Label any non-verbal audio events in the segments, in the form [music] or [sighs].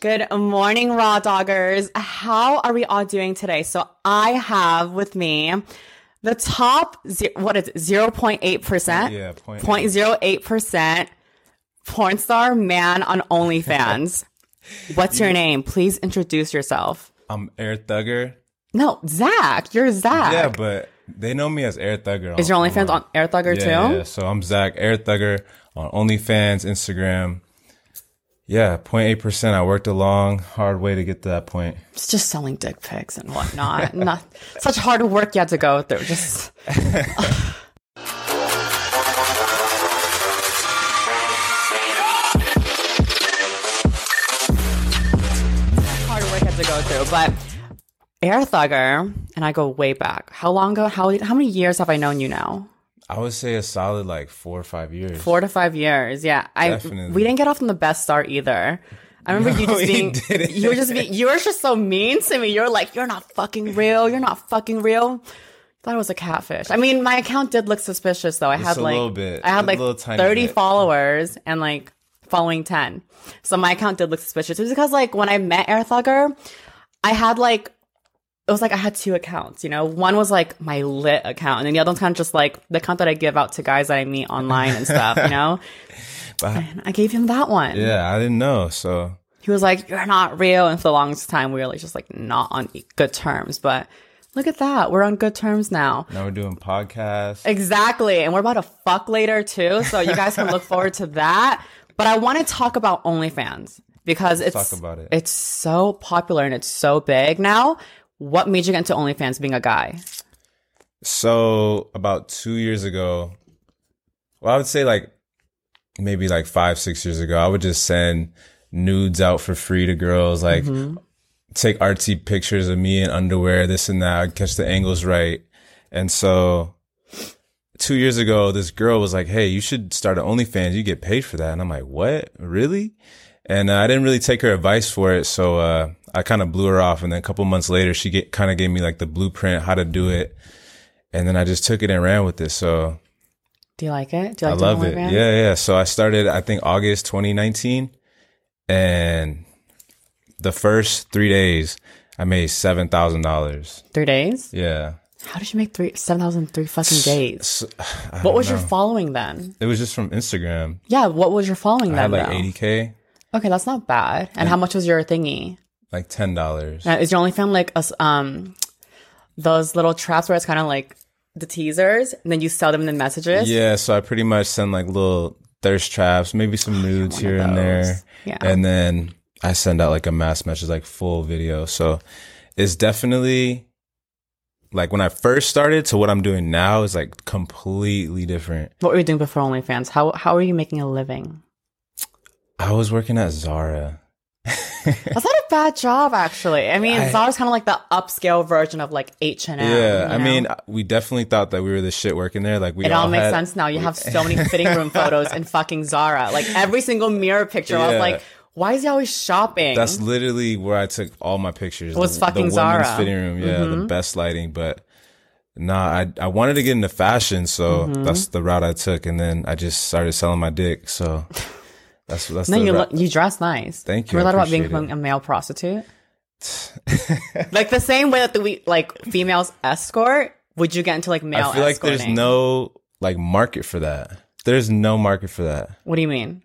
Good morning, raw doggers. How are we all doing today? So I have with me the top, ze- what is it, 0.8%? Yeah, point 0.08% porn star man on OnlyFans. [laughs] What's your name? Please introduce yourself. I'm Air Thugger. No, Zach. You're Zach. Yeah, but they know me as Air Thugger. is your OnlyFans on Air Thugger yeah, too? Yeah, so I'm Zach Air Thugger on OnlyFans, Instagram. Yeah, 0.8%. I worked a long, hard way to get to that point. It's just selling dick pics and whatnot. [laughs] Not such hard work you had to go through. Just [laughs] hard work you had to go through. But Air Thugger and I go way back. How long ago? How how many years have I known you now? I would say a solid like four or five years. Four to five years. Yeah. I we didn't get off on the best start either. I remember [laughs] you just being didn't. you were just being you were just so mean to me. You're like, you're not fucking real, you're not fucking real. Thought it was a catfish. I mean, my account did look suspicious though. I had a like little bit. I had like 30 bit. followers and like following 10. So my account did look suspicious. It was because like when I met Air Thugger, I had like it was like I had two accounts, you know. One was like my lit account, and then the other one's kind of just like the account that I give out to guys that I meet online and stuff, you know. [laughs] But And I gave him that one. yeah, I didn't know. So He was like, "You're not real," and for the longest time, we were like just like not on good terms. But look at that, we're on good terms now. now we're doing podcasts. Exactly, and we're about to fuck later too, so you guys can look [laughs] forward to that. But I want to talk about OnlyFans because it's talk about it. it's so popular and it's so big now. What made you get into OnlyFans being a guy? So about two years ago, well, I would say like maybe like five, six years ago, I would just send nudes out for free to girls, like take artsy pictures of me in underwear, this and that, I'd catch the angles right. And so two years ago, this girl was like, Hey, you should start an OnlyFans. You get paid for that. And I'm like, what? Really? And uh, I didn't really take her advice for it. So, uh, I kind of blew her off. And then a couple months later, she get, kind of gave me like the blueprint, how to do mm-hmm. it. And then I just took it and ran with it. So Do you like it? Do you I love it. OnlyFans? Yeah, yeah. So I started, I think August 2019 and the first three days I made $7,000. Three days. Yeah. How did you make three seven thousand three fucking days? [sighs] What was your following then? It was just from Instagram. Yeah, what was your following I then? had like 80K, Okay, that's not bad. And how much was your thingy? Like $10. Now, is your OnlyFans like us um those little traps where it's kind of like the teasers and then you sell them in the messages? Yeah. So I pretty much send like little thirst traps, maybe some [sighs] nudes here and there. Yeah. And then I send out like a mass message, like full video. So it's definitely like when I first started to what I'm doing now is like completely different. What were you doing before OnlyFans? How how are you making a living? I was working at Zara. That's not a bad job, actually. I mean, I- Zara's kind of like the upscale version of like H and M. Yeah, I you know? mean, we definitely thought that we were the shit working there. Like we It all all makes had- sense now. You have so many fitting room [laughs] photos in fucking Zara. Like every single mirror picture, I was like, why is he always shopping? That's literally where I took all my pictures. Was the, fucking the women's Zara. fitting room. Yeah, Mm-hmm. the best lighting. But nah, I I wanted to get into fashion, so Mm-hmm. that's the route I took, and then I just started selling my dick. So [laughs] that's that's no, you look, you dress nice. Thank You We're thought about being it. a male prostitute? [laughs] like the same way that the we like females escort. Would you get into like male? I feel like there's no like market for that. There's no market for that. What do you mean?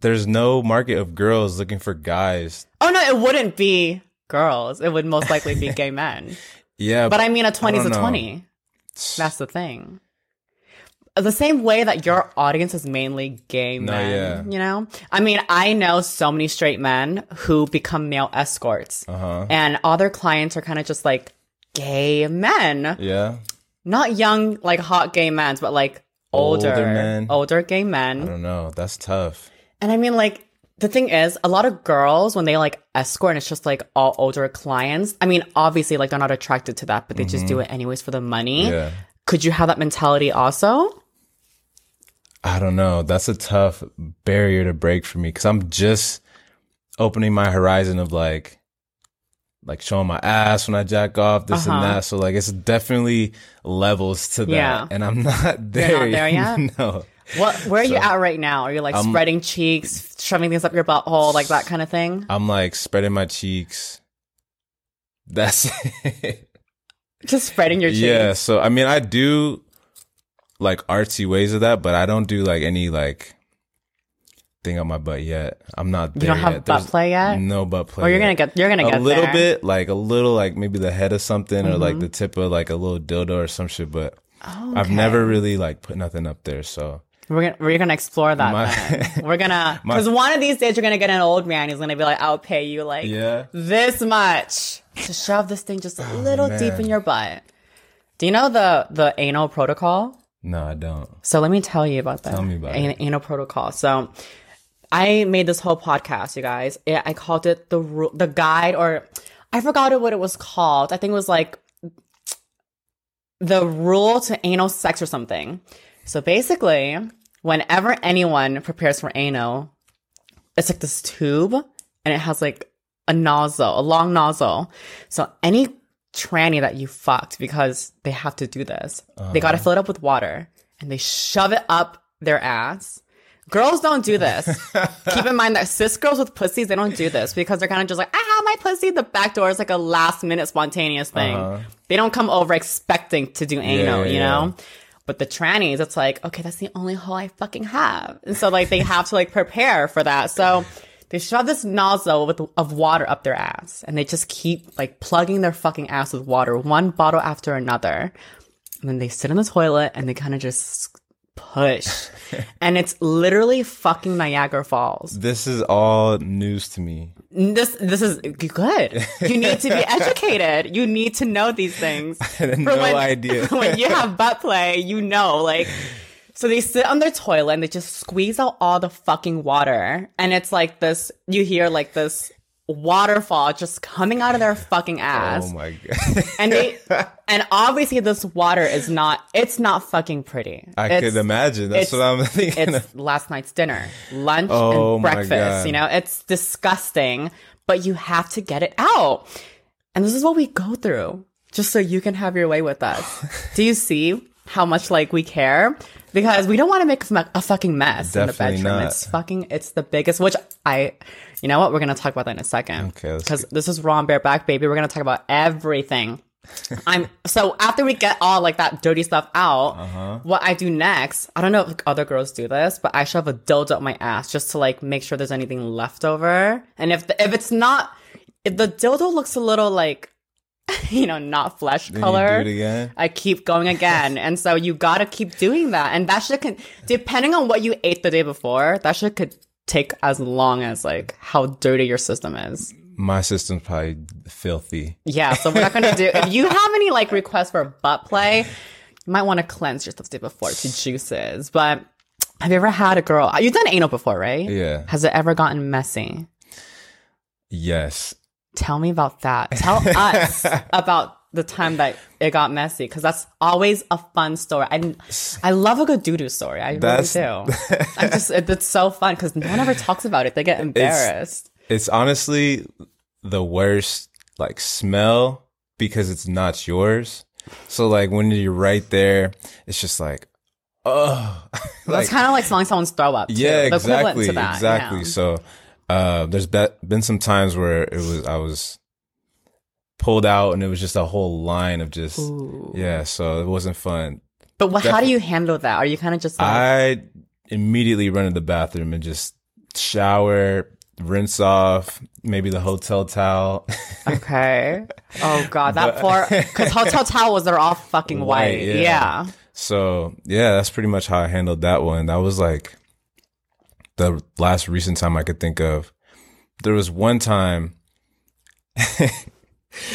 There's no market of girls looking for guys. Oh no, it wouldn't be girls. It would most likely be gay men. [laughs] Yeah, But I mean, a twenty is a know. twenty. That's the thing. The same way that your audience is mainly gay No, men, yeah. you know? I mean, I know so many straight men who become male escorts, uh-huh. and all their clients are kind of just like gay men. Yeah. Not young, like hot gay men, but like older, Older men. older gay men. I don't know. That's tough. And I mean, like, the thing is, a lot of girls, when they like escort and it's just like all older clients, I mean, obviously, like, they're not attracted to that, but they just do it anyways for the money. Mm-hmm. Yeah. Could you have that mentality also? I don't know. That's a tough barrier to break for me because I'm just opening my horizon of like, like showing my ass when I jack off, this Uh-huh. and that. So like, it's definitely levels to that, Yeah. and I'm [laughs] not there. not there [laughs] yet? no. What? Where are you at right now? Are you like spreading cheeks, shoving things up your butthole, like that kind of thing? I'm like spreading my cheeks. That's [laughs] it. Just spreading your cheeks. Yeah. So I mean, I do like artsy ways of that, but I don't do like any like thing on my butt yet. I'm not. You don't have yet. butt There's play yet. No butt play. Or you're yet. gonna get. You're gonna a get a little there. bit, like a little, like maybe the head of something, or Mm-hmm. like the tip of like a little dildo or some shit. But Oh, I've never really like put nothing up there. So We're gonna we're gonna explore that. My- [laughs] We're gonna because one of these days you're gonna get an old man who's gonna be like, I'll pay you like yeah, this much to shove this thing just a little deep Oh, man. in your butt. Do you know the the anal protocol? No, I don't. So let me tell you about that. Tell me about An- it. Anal protocol. So I made this whole podcast, you guys. It, I called it the ru- the guide, or I forgot what it was called. I think it was like the rule to anal sex or something. So basically, whenever anyone prepares for anal, it's like this tube, and it has like a nozzle, a long nozzle. So any tranny that you fucked because they have to do this, they got to fill it up with water and they shove it up their ass. Girls don't do this. [laughs] Keep in mind that cis girls with pussies, they don't do this because they're kind of just like, I have my pussy. The back door is like a last minute spontaneous thing. Uh-huh. They don't come over expecting to do anal, yeah, you yeah. know? But the trannies, it's like, okay, that's the only hole I fucking have. And so like they have to like prepare for that. So they shove this nozzle with of water up their ass and they just keep like plugging their fucking ass with water, one bottle after another. And then they sit in the toilet and they kind of just push. [laughs] and it's literally fucking Niagara Falls. This is all news to me. This this is good. You need to be [laughs] educated. You need to know these things. [laughs] had no idea. when you have butt play, you know, like. So they sit on their toilet and they just squeeze out all the fucking water, and it's like this. You hear like this waterfall just coming out of their fucking oh ass, Oh my god. [laughs] and they, [laughs] and obviously this water is not. It's not fucking pretty. I It's- could imagine. That's what I'm thinking. it's last night's dinner, lunch, Oh and breakfast. You know, it's disgusting, but you have to get it out. And this is what we go through just so you can have your way with us. [laughs] Do you see how much like we care? Because we don't want to make a fucking mess in the bedroom. not. It's fucking, it's the biggest, which I, you know what? We're going to talk about that in a second. Okay, Because this is raw and bareback, baby. We're going to talk about everything. [laughs] I'm so after we get all like that dirty stuff out, Uh-huh. what I do next, I don't know if other girls do this, but I shove a dildo up my ass just to like make sure there's anything left over. And if the, if it's not, if the dildo looks a little like, [laughs] you know, not flesh color, You do it again. I keep going again. and so you gotta keep doing that. And that shit can, depending on what you ate the day before, that shit could take as long as like how dirty your system is. My system's probably filthy. Yeah, so we're not gonna do. If you have any like requests for butt play, you might want to cleanse yourself the day before to juices. But have you ever had a girl? You've done anal before, right? Yeah. Has it ever gotten messy? Yes. Tell me about that. Tell [laughs] us about the time that it got messy because that's always a fun story. I I love a good doo doo story. I That's- really do. [laughs] I just it, it's so fun because no one ever talks about it. They get embarrassed. It's honestly the worst like smell because it's not yours. So like when you're right there, it's just like, oh, [laughs] It's kind of like smelling someone's throw up. Too. yeah, The exactly, that, exactly. yeah. So uh, there's be- been some times where it was I was pulled out and it was just a whole line of just yeah. So it wasn't fun. But what, how do you handle that? Are you kind of just like, I immediately run to the bathroom and just shower, rinse off, maybe the hotel towel. [laughs] okay? Oh god, that poor because [laughs] hotel towels are all fucking white. White, yeah. yeah. So yeah, that's pretty much how I handled that one. That was like the last recent time I could think of. There was one time [laughs]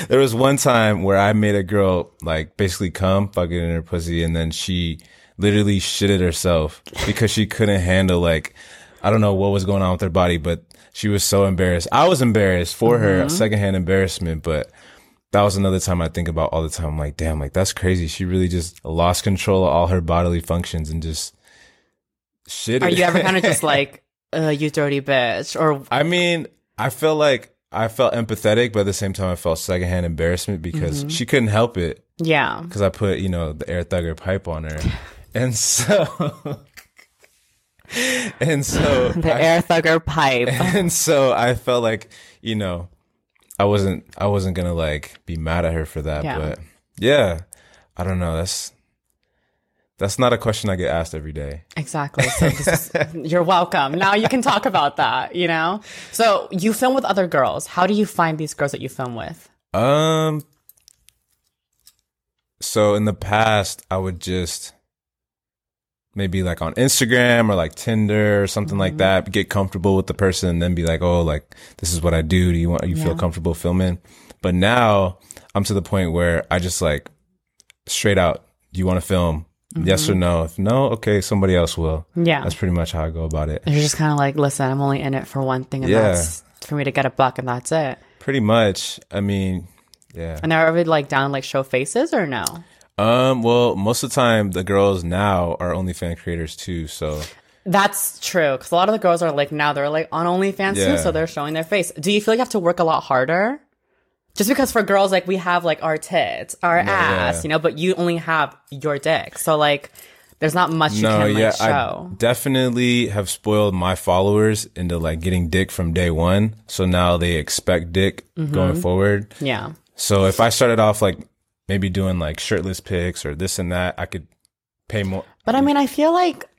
there was one time where I made a girl like basically come fucking in her pussy and then she literally shitted herself because she couldn't handle like I don't know what was going on with her body, but she was so embarrassed. I was embarrassed for her, mm-hmm. secondhand embarrassment, but that was another time I think about all the time. I'm like, damn, like that's crazy. She really just lost control of all her bodily functions and just shit. Are you ever kind of just [laughs] like, uh, you dirty bitch, or I mean, I felt like I felt empathetic, but at the same time, I felt secondhand embarrassment because Mm-hmm. she couldn't help it yeah? because I put, you know, the air thugger pipe on her. [laughs] And so, [laughs] and so The air thugger pipe. and so I felt like you know I wasn't I wasn't gonna like be mad at her for that, Yeah. but yeah, I don't know. That's that's not a question I get asked every day. Exactly. So this is, [laughs] you're welcome. Now you can talk about that, you know? So you film with other girls. How do you find these girls that you film with? Um. So in the past, I would just maybe like on Instagram or like Tinder or something like that, get comfortable with the person, and then be like, "Oh, like this is what I do. Do you want? You Yeah. feel comfortable filming?" But now I'm to the point where I just like straight out. Do you want to film? Yes or no? If no, okay, somebody else will. Yeah. That's pretty much how I go about it. You're just kind of like, listen, I'm only in it for one thing, and Yeah. that's for me to get a buck, and that's it. Pretty much. I mean, yeah. And they're ever like down like show faces or no? Um. Well, most of the time, the girls now are OnlyFans creators too. So That's true. Because a lot of the girls are like now they're like on OnlyFans Yeah. too, so they're showing their face. Do you feel like you have to work a lot harder? Just because for girls, like we have like our tits, our ass, yeah. you know, but you only have your dick. So like there's not much you no, can like yeah, show. I definitely have spoiled my followers into like getting dick from day one. So now they expect dick Mm-hmm. going forward. yeah. So if I started off like maybe doing like shirtless pics or this and that, I could pay more. But I mean, I feel like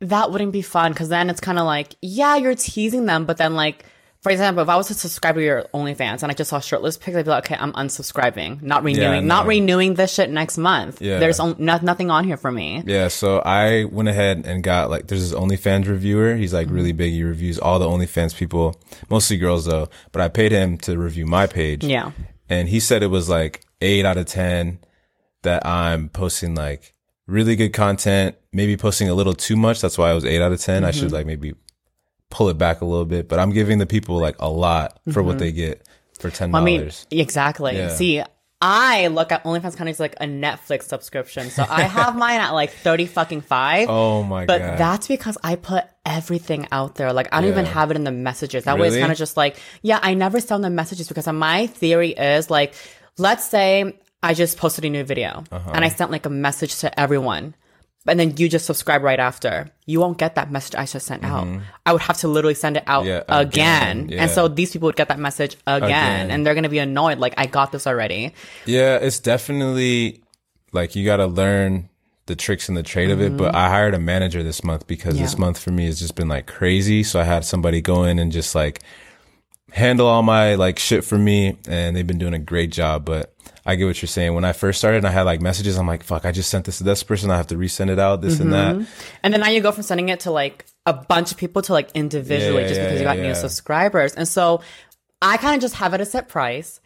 that wouldn't be fun because then it's kind of like, yeah, you're teasing them, but then like, for example, if I was to subscribe to your OnlyFans and I just saw shirtless pics, I'd be like, okay, I'm unsubscribing, not renewing, not no. renewing this shit next month. Yeah. There's on, no, nothing on here for me. Yeah, so I went ahead and got like there's this OnlyFans reviewer. He's like really big. He reviews all the OnlyFans people, mostly girls though. But I paid him to review my page. Yeah. and he said it was like eight out of ten that I'm posting like really good content, maybe posting a little too much. That's why I was eight out of 10 I Mm-hmm. should like maybe pull it back a little bit, but I'm giving the people like a lot for what they get for ten Mm-hmm. I mean, exactly. Yeah. See, I look at OnlyFans kind of like a Netflix subscription. So I have [laughs] mine at like 30 fucking five. oh my But god! that's because I put everything out there. Like I don't even have it in the messages. That way it's kind of just like, yeah, I never send the messages because my theory is like, let's say I just posted a new video Uh-huh. and I sent like a message to everyone. And then you just subscribe right after. You won't get that message I just sent out. I would have to literally send it out Mm-hmm. Yeah, again. again, yeah. And so these people would get that message again, Again. and they're going to be annoyed. Like, I got this already. yeah, it's definitely like you got to learn the tricks and the trade of it. But I hired a manager this month because this Mm-hmm. Month for me has just been like crazy. So I had somebody go in and just like handle all my like shit for me, and they've been doing a great job. But I get what you're saying. When I first started, and I had like messages. I'm like, fuck, I just sent this to this person. I have to resend it out, this and Mm-hmm. that. And then now you go from sending it to like a bunch of people to like individually Yeah, just yeah, because you yeah, got new subscribers. And so I kind of just have it a set price.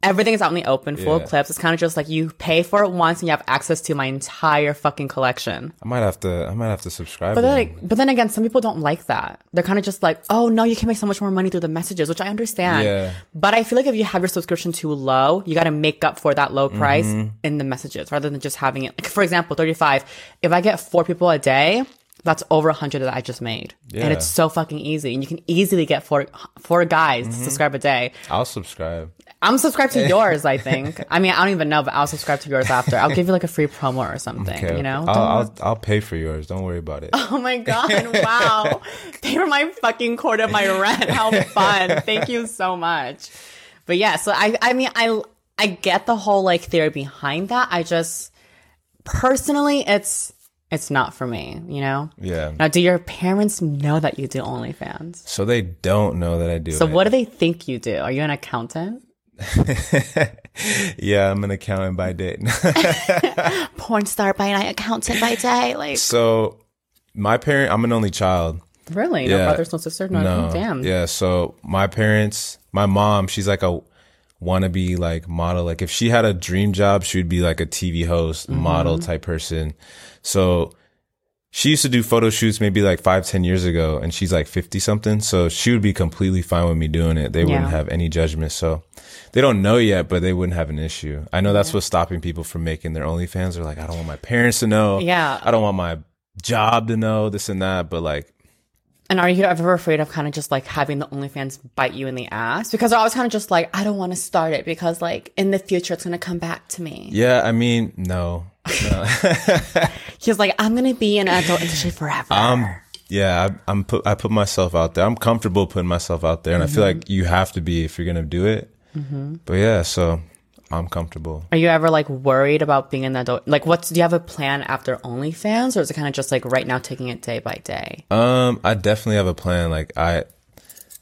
Everything is out in the open, full Yeah. clips. It's kind of just like you pay for it once and you have access to my entire fucking collection. I might have to. I might have to subscribe. But to then, like, but then again, some people don't like that. They're kind of just like, oh no, you can make so much more money through the messages, which I understand. Yeah. But I feel like if you have your subscription too low, you got to make up for that low price Mm-hmm. in the messages rather than just having it. Like, for example, 35. If I get four people a day, that's over a hundred that I just made. And it's so fucking easy. And you can easily get four, four guys Mm-hmm. to subscribe a day. I'll subscribe. I'm subscribed to [laughs] yours, I think. I mean, I don't even know, but I'll subscribe to yours after. I'll give you like a free promo or something, Okay, you know? I'll, I'll I'll pay for yours. Don't worry about it. Oh my god! [laughs] Wow, pay for my fucking quarter of my rent. How fun! Thank you so much. But yeah, so I, I mean, I, I get the whole like theory behind that. I just personally, it's, it's not for me. You know. Yeah. Now, do your parents know that you do OnlyFans? So they don't know that I do. So it. what do they think you do? Are you an accountant? [laughs] yeah, I'm an accountant by day. [laughs] Porn star by night, accountant by day. Like so my parent, I'm an only child. really? No brothers, no sisters, no. No, Damn. Yeah. So my parents, my mom, she's like a wannabe like model. Like if she had a dream job, she would be like a TV host, Mm-hmm. model type person. So she used to do photo shoots maybe like five, ten years ago, and she's like fifty something. So she would be completely fine with me doing it. They wouldn't have any judgment. So they don't know yet, but they wouldn't have an issue. I know that's what's stopping people from making their OnlyFans. They're like, I don't want my parents to know. Yeah. I don't want my job to know this and that. But like, And are you ever afraid of kind of just like having the OnlyFans bite you in the ass? Because I was kind of just like, I don't want to start it because like in the future it's gonna come back to me. yeah, I mean, no. [laughs] He's like, I'm gonna be in adult industry forever. I'm yeah, I, I'm put I put myself out there. I'm comfortable putting myself out there, and I feel Mm-hmm. like you have to be if you're gonna do it. But yeah, so I'm comfortable. Are you ever like worried about being an adult? Like, what's do you have a plan after OnlyFans, or is it kind of just like right now taking it day by day? Um, I definitely have a plan. Like I,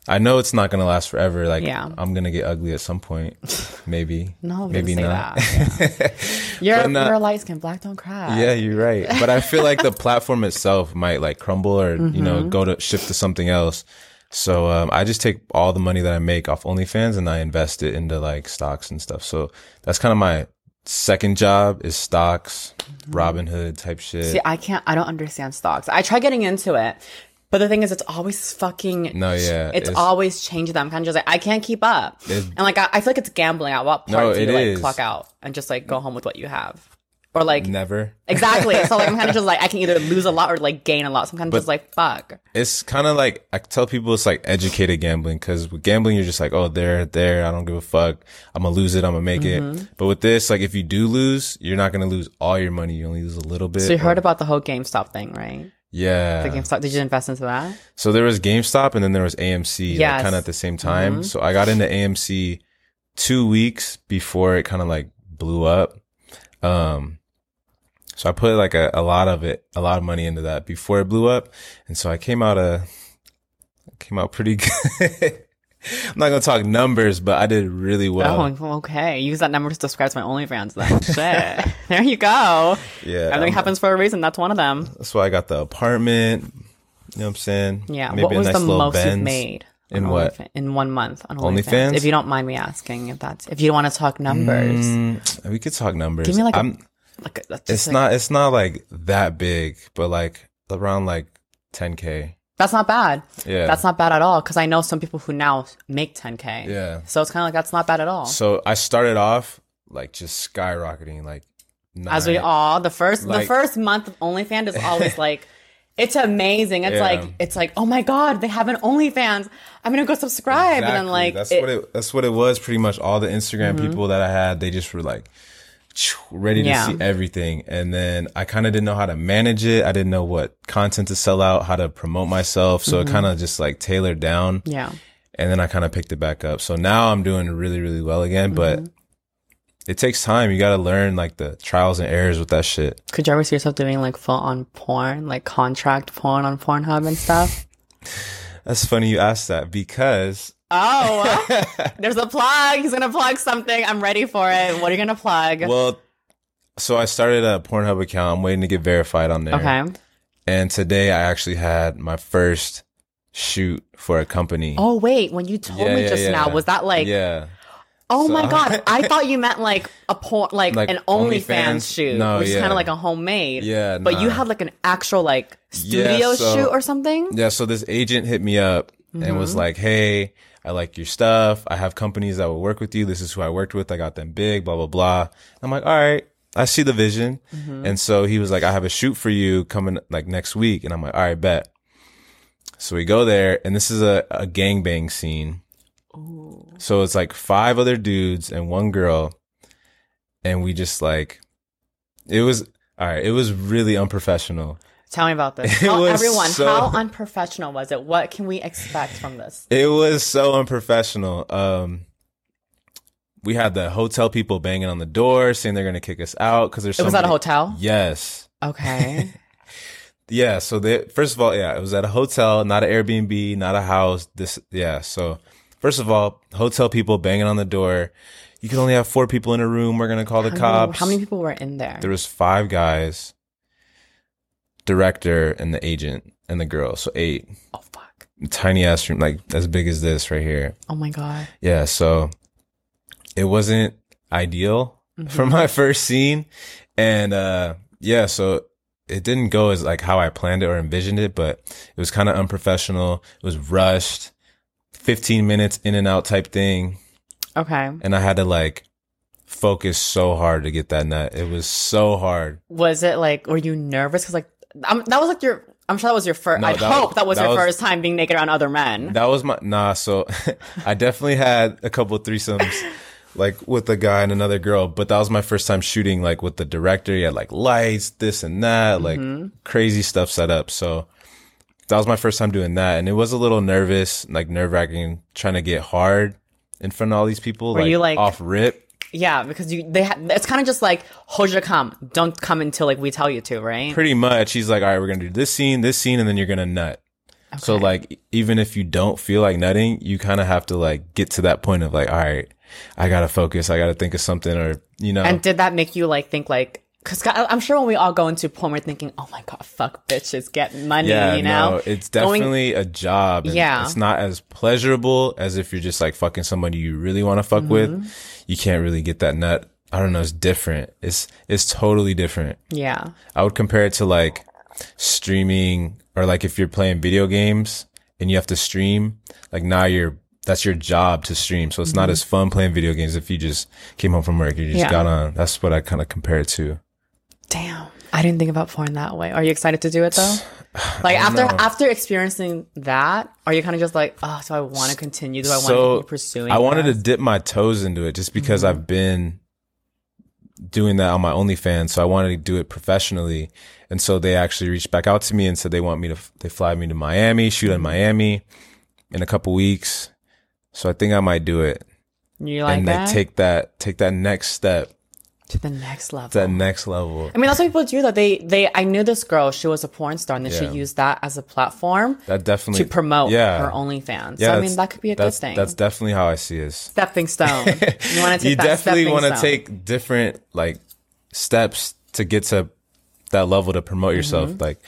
I know it's not gonna last forever. Like Yeah. I'm gonna get ugly at some point, [laughs] maybe. No, maybe say not. That. [laughs] Yeah. You're not- you're light skin, black don't cry. Yeah, you're right. But I feel like the [laughs] platform itself might like crumble or, you Mm-hmm. know, go to shift to something else. So, um, I just take all the money that I make off OnlyFans and I invest it into like stocks and stuff. So that's kind of my second job is stocks, Robinhood type shit. Mm-hmm. See, I can't. I don't understand stocks. I try getting into it, but the thing is, it's always fucking. No, yeah, It's, it's- always changing. I'm kind of just like I can't keep up, and like I, I feel like it's gambling. At what point No, do you like is. clock out and just like go home with what you have, or like Never. [laughs] exactly? so like I'm kind of just like I can either lose a lot or like gain a lot. So I'm kind of just like fuck. It's kind of like, I tell people it's like educated gambling because with gambling, you're just like, oh, there, there, I don't give a fuck. I'm going to lose it. I'm going to make Mm-hmm. it. But with this, like, if you do lose, you're not going to lose all your money. You only lose a little bit. So you heard about the whole GameStop thing, right? Yeah. The GameStop. Did you invest into that? So there was GameStop and then there was AMC, like kind of at the same time. Mm-hmm. So I got into AMC two weeks before it kind of like blew up. Um, so I put like a, a lot of it, a lot of money into that before it blew up. And so I came out a, came out pretty [laughs] good. I'm not to talk numbers, but I did really well. oh, okay. Use that number to describe to my OnlyFans then. [laughs] Shit. there you go. yeah. Everything I'm- happens for a reason. That's one of them. That's why I got the apartment. You know what I'm saying? Yeah. Maybe what was nice the most Benz. you've made? In what? OnlyFans- In one month on OnlyFans? OnlyFans? If you don't mind me asking, if that's if you want to talk numbers, Mm, we could talk numbers. give me like a, I'm, like a, it's like- not it's not like that big, but like around like 10k. That's not bad. Yeah. That's not bad at all. Because I know some people who now make 10k. Yeah. So it's kind of like that's not bad at all. So I started off like just skyrocketing, like As we all the first the first month of OnlyFans is always [laughs] like. It's amazing. It's Yeah. like it's like oh my god, they have an OnlyFans. I'm gonna go subscribe, and then like that's it- what it that's what it was. Pretty much all the Instagram mm-hmm. people that I had, they just were like ready to Yeah. see everything, and then I kind of didn't know how to manage it. I didn't know what content to sell out, how to promote myself, so it kind of just like tailored down. yeah. and then I kind of picked it back up. So now I'm doing really, really well again, but Mm-hmm. it takes time. You got to learn like the trials and errors with that shit. Could you ever see yourself doing like full on porn, like contract porn on Pornhub and stuff? [laughs] That's funny you asked that because Oh, [laughs] there's a plug. He's gonna plug something. I'm ready for it. What are you gonna plug? well, so I started a Pornhub account. I'm waiting to get verified on there. okay. And today I actually had my first shoot for a company. Oh wait, when you told Yeah, me yeah, just yeah. now, was that like? yeah. Oh my god, I [laughs] thought you meant like a porn, like, Like an OnlyFans shoot, No, which is kind of like a homemade. Yeah, But you had like an actual like studio so- shoot or something. Yeah, so this agent hit me up and was Mm-hmm. like, "Hey, I like your stuff. I have companies that will work with you. This is who I worked with. I got them big, blah blah blah." I'm like, "All right, I see the vision." Mm-hmm. And so he was like, "I have a shoot for you coming like next week." And I'm like, "All right, bet." So we go there, and this is a a gangbang scene. So it's like five other dudes and one girl, and we just like, it was all right. It was really unprofessional. Tell me about this. [laughs] Tell everyone so- how unprofessional was it? What can we expect from this? [laughs] It was so unprofessional. Um, we had the hotel people banging on the door saying they're gonna kick us out because there's. It was at a hotel. Yes. Okay. [laughs] Yeah. So they first of all, yeah, it was at a hotel, not an Airbnb, not a house. This, yeah. So first of all, hotel people banging on the door. You can only have four people in a room. We're gonna call the How many- cops. How many people were in there? There was five guys, director and the agent and the girl. So eight. oh fuck. Tiny ass room, like as big as this right here. Oh my god. Yeah, so it wasn't ideal [laughs] for my first scene. And uh yeah, so it didn't go as like how I planned it or envisioned it, but it was kind of unprofessional. It was rushed. 15 minutes in and out type thing. Okay. And I had to like focus so hard to get that nut. It was so hard. Was it like? Were you nervous? Because like um, that was like your. I'm sure that was your first. No, I hope was- that was that your was- first time being naked around other men. That was my nah. So [laughs] I definitely had a couple threesomes, like with a guy and another girl. But that was my first time shooting, like with the director. He had like lights, this and that, like crazy stuff set up. So that was my first time doing that, and it was a little nervous, like nerve wracking, trying to get hard in front of all these people. Were you, like- off rip? Yeah, because you they ha- it's kind of just like hoja come, don't come until like we tell you to, right? Pretty much. He's like, all right, we're gonna do this scene, this scene, and then you're gonna nut. So like, even if you don't feel like nutting, you kind of have to like get to that point of like, all right, I gotta focus, I gotta think of something, or you know, And did that make you like think like? Because I'm sure when we all go into porn, we're thinking, "Oh my god, fuck bitches, get money," yeah, you know. no, it's Going- definitely a job. and Yeah. it's not as pleasurable as if you're just like fucking somebody you really want to fuck Mm-hmm. with. You can't really get that nut. I don't know. It's different. It's it's totally different. yeah, I would compare it to like streaming or like if you're playing video games and you have to stream, like now you're that's your job to stream. So it's not as fun playing video games if you just came home from work, you just Mm-hmm. Yeah. got on. That's what I kind of compare it to. Damn. I didn't think about porn that way. Are you excited to do it though? [sighs] Like after know. after experiencing that, are you kind of just like, oh, so I want to continue? Do I want so to keep pursuing? I wanted to dip my toes into it just because Mm-hmm. I've been doing that on my OnlyFans. So I wanted to do it professionally. And so they actually reached back out to me and said they want me to, they fly me to Miami, shoot Mm-hmm. in Miami in a couple weeks. So I think I might do it You like and that take that, take that next step, to the next level. The next level. I mean, that's what people do. Though they, they, I knew this girl. She was a porn star, and then Yeah. she used that as a platform That definitely to promote yeah. her OnlyFans. Yeah, so I mean, that could be a good thing. That's definitely how I see it. stepping stone. [laughs] You want to take you that definitely want to take different like steps to get to that level to promote yourself. Like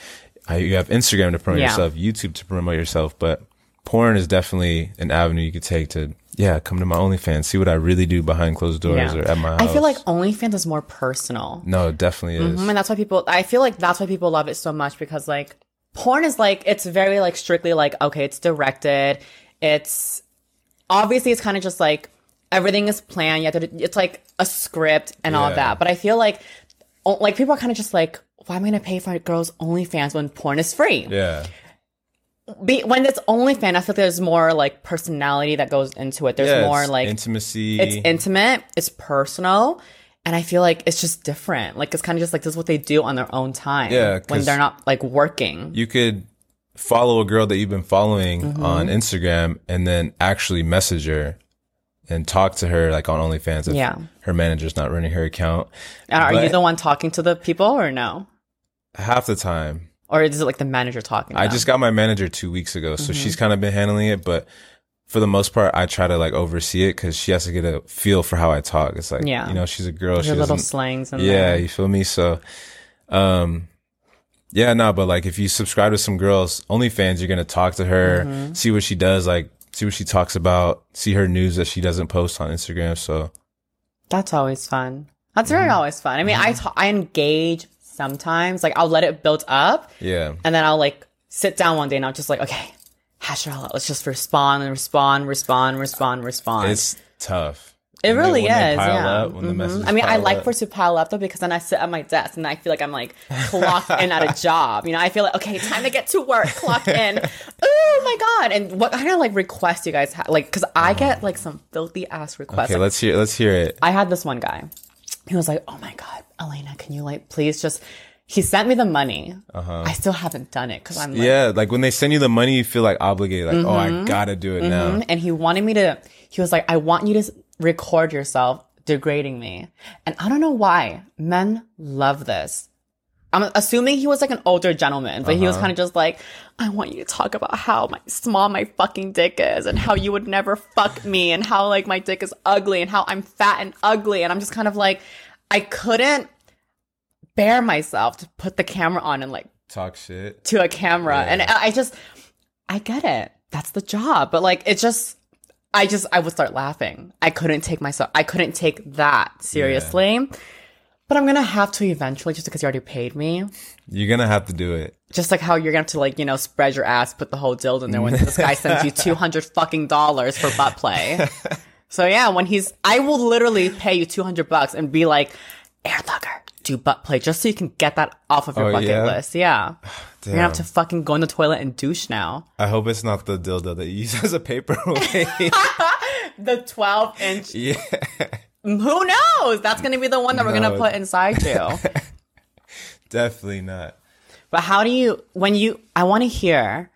you have Instagram to promote Mm-hmm. Yeah. yourself, YouTube to promote yourself, but porn is definitely an avenue you could take to yeah come to my OnlyFans, see what I really do behind closed doors Yeah. or at my house. I feel like OnlyFans is more personal. no, it definitely mm-hmm, is. I mean, that's why people, I feel like that's why people love it so much because like porn is like, it's very like strictly like, okay, it's directed. It's obviously it's kind of just like everything is planned. You have to, it's like a script and all of that. But I feel like, like people are kind of just like, why am I going to pay for girl's OnlyFans when porn is free? Yeah, Be, when it's only OnlyFans, I feel like there's more like personality that goes into it. There's yeah, more like intimacy. it's intimate, it's personal, and I feel like it's just different. Like it's kind of just like this is what they do on their own time. Yeah, when they're not like working. you could follow a girl that you've been following Mm-hmm. on Instagram and then actually message her and talk to her like on OnlyFans if Yeah. her manager's not running her account. And are you the one talking to the people or no? Half the time. Or is it like the manager talking? I just got my manager two weeks ago, so Mm-hmm. she's kind of been handling it, but for the most part, I try to like oversee it because she has to get a feel for how I talk. It's like, Yeah. you know, she's a girl. she little slangs and yeah, you feel me? So, um, yeah, no, but like if you subscribe to some girls OnlyFans, you're gonna talk to her, Mm-hmm. see what she does, like see what she talks about, see her news that she doesn't post on Instagram. So That's always fun. That's Mm-hmm. very always fun. I mean, I ta- I engage sometimes. Like I'll let it build up, yeah, and then I'll like sit down one day and I'll just like, okay, hash it all out. Let's just respond and respond, respond, respond, respond. it's tough. It When really they is, yeah. up, when the Mhm. messages I mean, I like up. for it to pile up though because then I sit at my desk and I feel like I'm like clocked in at a [laughs] job. You know, I feel like okay, time to get to work. Clock in. Oh my god! And what kind of like requests you guys have? Like, because I get like some filthy ass requests. Okay, Like, let's hear let's hear it. I had this one guy. He was like, "Oh my god, Elena, can you like please just?" He sent me the money. I still haven't done it because I'm like, Uh-huh. Yeah, like when they send you the money, you feel like obligated. Like, oh, I gotta do it now. and he wanted me to he was like i want you to record yourself degrading me and i don't know why men love this i'm assuming he was like an older gentleman but he was uh-huh. kind of just like i want you to talk about how my small my fucking dick is and how you would never fuck me and how like my dick is ugly and how i'm fat and ugly and i'm just kind of like i couldn't bear myself to put the camera on and like Talk shit. to a camera Yeah. and I I just I get it. That's the job. But like it just I just I would start laughing. I couldn't take myself I couldn't take that seriously. But I'm gonna have to eventually just because you already paid me. You're gonna have to do it. Just like how you're gonna have to like, you know, spread your ass, put the whole dildo in there when this guy sends you [laughs] two hundred fucking dollars for butt play. [laughs] So yeah, when he's I will literally pay you two hundred bucks and be like, air thugger, do butt play just so you can get that off of your Oh, bucket yeah? list. Yeah. [sighs] You're gonna have to fucking go in the toilet and douche now. I hope it's not the dildo that you use as a paperweight. [laughs] The 12 inch. yeah. Who knows? That's gonna be the one that we're gonna put inside you. [laughs] Definitely not. But how do you when you I want to hear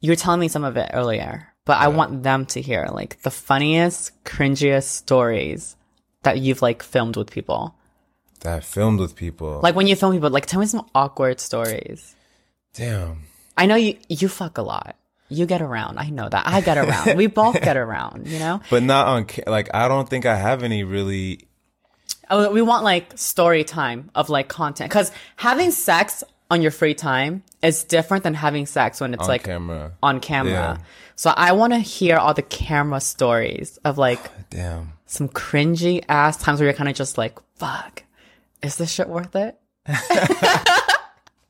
you were telling me some of it earlier, but I want them to hear like the funniest, cringiest stories that you've like filmed with people. That I filmed with people. Like when you film people, like tell me some awkward stories. Damn. I know you you fuck a lot. You get around. I know that. I get around. we both get [laughs] around, you know? But not on like I don't think I have any really Oh, we want like story time of like content cuz having sex on your free time is different than having sex when it's on like camera. on camera. Yeah. So I want to hear all the camera stories of like [sighs] Damn. some cringy ass times where you're kind of just like, fuck, is this shit worth it? [laughs] [laughs]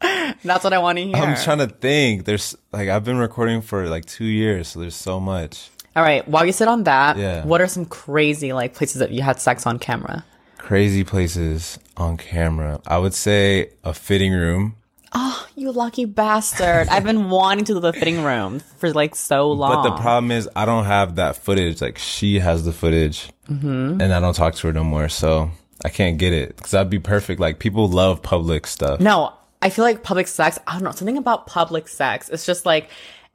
[laughs] That's what I want to hear. I'm trying to think. There's like I've been recording for like two years, so there's so much all right. While you sit on that, Yeah. what are some crazy like places that you had sex on camera? crazy places on camera. I would say a fitting room, Oh, you lucky bastard. I've been [laughs] wanting to do the fitting room for like so long. but the problem is I don't have that footage. Like she has the footage, Mm-hmm. and I don't talk to her no more, so I can't get it because that'd be perfect. Like people love public stuff. No, I feel like public sex, I don't know, something about public sex. It's just like,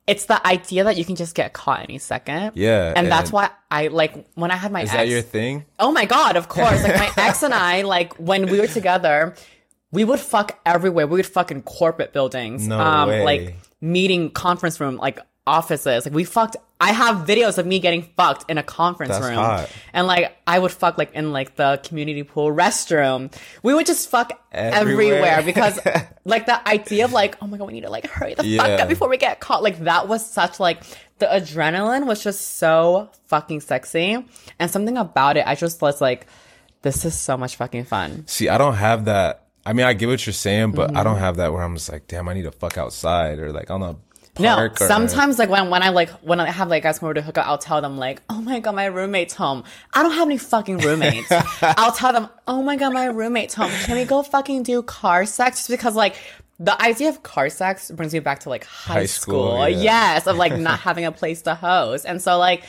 it's the idea that you can just get caught any second. Yeah, And, that's why I like when I had my Is ex. that your thing? Oh my god, of course. Like my ex and I, [laughs] like when we were together, we would fuck everywhere. We would fuck in corporate buildings. No um way. like meeting conference room, like offices. Like we fucked I have videos of me getting fucked in a conference That's room. hot. And like I would fuck like in like the community pool restroom. We would just fuck everywhere, Everywhere. [laughs] because like the idea of like, oh my god, we need to like hurry the fuck up before we get caught. Like that was such like the adrenaline was just so fucking sexy. And something about it, I just was like, this is so much fucking fun. See, I don't have that. I mean, I get what you're saying, but Mm-hmm. I don't have that where I'm just like, damn, I need to fuck outside or like on a No, or- sometimes like when when I like when I have like guys come over to hook up, I'll tell them like, oh my god, my roommate's home. I don't have any fucking roommates. [laughs] I'll tell them, oh my god, my roommate's home. Can we go fucking do car sex? Just because like the idea of car sex brings me back to like high, High school. school, yeah. Yes, of like not [laughs] having a place to host. And so like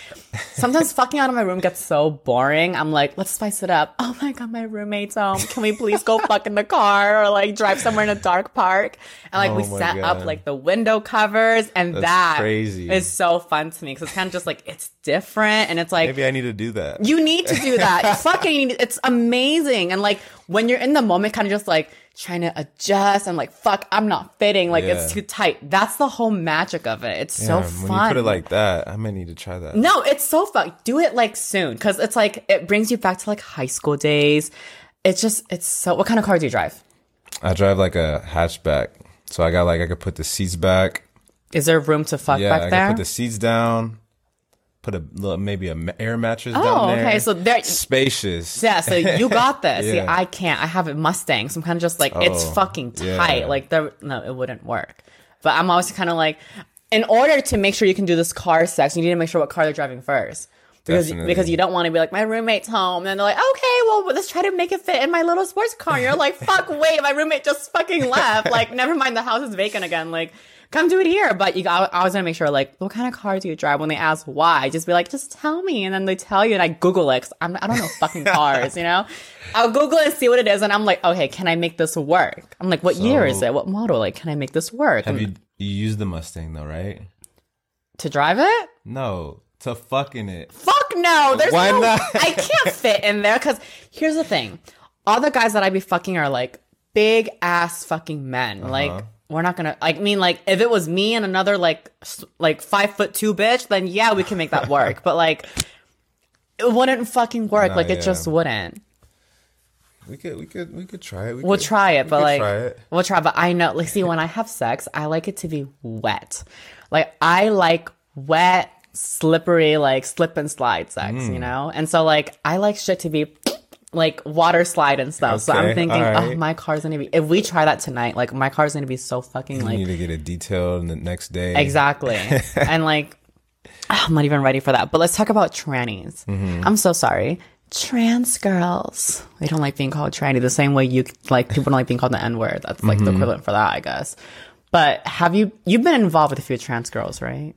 sometimes fucking out of my room gets so boring. I'm like, let's spice it up. Oh my god, my roommate's home. Can we please go fuck in the car or like drive somewhere in a dark park? And like we Oh my set up like the window covers and That's that crazy. is so fun to me because it's kind of just like it's different and it's like Maybe I need to do that. you need to do that. [laughs] Fucking, it's amazing. And like when you're in the moment, kind of just like trying to adjust and like, fuck, I'm not fitting. Like it's too tight. That's the whole magic of it. It's Damn, so fun. When you put it like that, I might need to try that. no, it's so fun. Do it like soon because it's like it brings you back to like high school days. It's just, it's so. What kind of car do you drive? I drive like a hatchback, so I got like I could put the seats back. Is there room to fuck Yeah, back I there? could put the seats down. Put a little, maybe a air mattress Oh, down there. okay, so there- spacious. Yeah, so you got [laughs] this. See, I can't. I have a Mustang, so I'm kind of just like it's Oh, fucking tight. yeah. Like there, no, it wouldn't work. But I'm always kind of like, in order to make sure you can do this car sex, you need to make sure what car they're driving first. Because, Definitely. because you don't want to be like my roommate's home, and they're like, okay, well, let's try to make it fit in my little sports car. And you're like, fuck, [laughs] wait, my roommate just fucking left. Like, never mind, the house is vacant again. Like, come do it here. But you got, I always want to make sure, like, what kind of car do you drive? When they ask why, just be like, just tell me, and then they tell you, and I Google it. 'cause I'm, I don't know fucking [laughs] cars, you know. I'll Google it and see what it is, and I'm like, okay, can I make this work? I'm like, what year is it? What model? Like, can I make this work? Have And- you you used the Mustang though, right? to drive it? No, to fucking it. Fuck no. There's Why no, not? I can't [laughs] fit in there because here's the thing. All the guys that I'd be fucking are like big ass fucking men. Uh-huh. Like we're not gonna. I mean, like if it was me and another like like five foot two bitch, then yeah, we can make that work. but like, it wouldn't fucking work. Nah, like it yeah. just wouldn't. We could we could we could try it. We We'll could- try it, we but like try it. we'll try. But I know, like, see, when I have sex, I like it to be wet. Like I like wet, slippery, like slip and slide sex, Mm. you know. And so like I like shit to be like water slide and stuff. so I'm Okay, thinking, oh, my car's gonna be. If we try that tonight, like my car's gonna be so fucking You like need to get it detailed in the next day. Exactly. [laughs] and like, I'm not even ready for that. But let's talk about trannies. Mm-hmm. I'm so sorry. Trans girls. They don't like being called tranny the same way you like people don't like being called the N word. That's like the Mm-hmm. equivalent for that, I guess. But have you you've been involved with a few trans girls, right?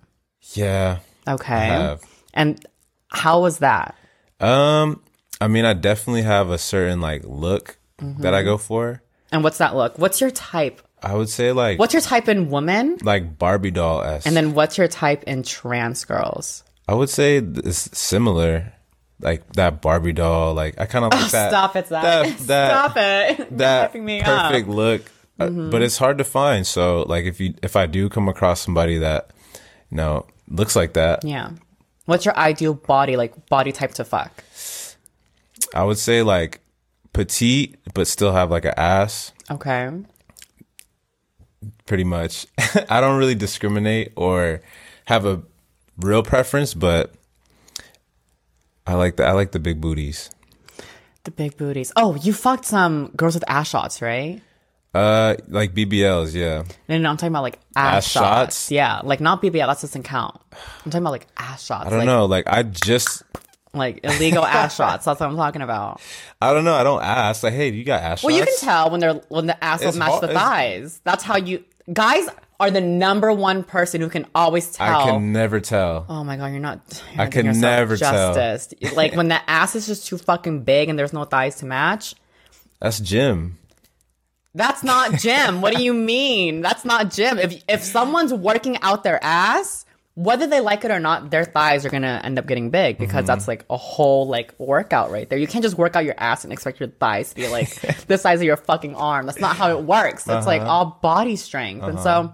Yeah. Okay. have. And how was that? Um. I mean, I definitely have a certain like look that Mm-hmm. I go for. And what's that look? What's your type I would say like What's your type in women? like Barbie doll s. And then what's your type in trans girls? I would say it's similar, like that Barbie doll. Like I kind of like that. Oh, Stop it, Zach. That, [laughs] that, Stop it. [laughs] That me perfect up. look. Uh, Mm-hmm. but it's hard to find. So like if you if I do come across somebody that you know looks like that, Yeah. What's your ideal body, like body type to fuck? I would say like petite, but still have like an ass. Okay. Pretty much. [laughs] I don't really discriminate or have a real preference, but I like the I like the big booties. The big booties. Oh, you fucked some girls with ass shots, right? Uh, like BBLs, yeah. No, no, I'm talking about like ass, Ass shots. shots? Yeah, like not BBL. That doesn't count. I'm talking about like ass shots. I don't like, know. Like I just, Like illegal [laughs] ass shots. That's what I'm talking about. I don't know. I don't ask. Like, hey, you got ass Well, you can tell when they're when the ass will It's match hard- the thighs. That's how you guys are the number one person who can always tell. I can never tell. Oh my god, you're not. You're I not can never tell. justice. [laughs] like when the ass is just too fucking big and there's no thighs to match. That's gym. That's not gym. what do you [laughs] mean? That's not gym. If if someone's working out their ass, whether they like it or not, their thighs are gonna end up getting big because Mm-hmm. that's like a whole like workout right there. You can't just work out your ass and expect your thighs to be like [laughs] the size of your fucking arm. That's not how it works. It's like Uh-huh. all body strength. And so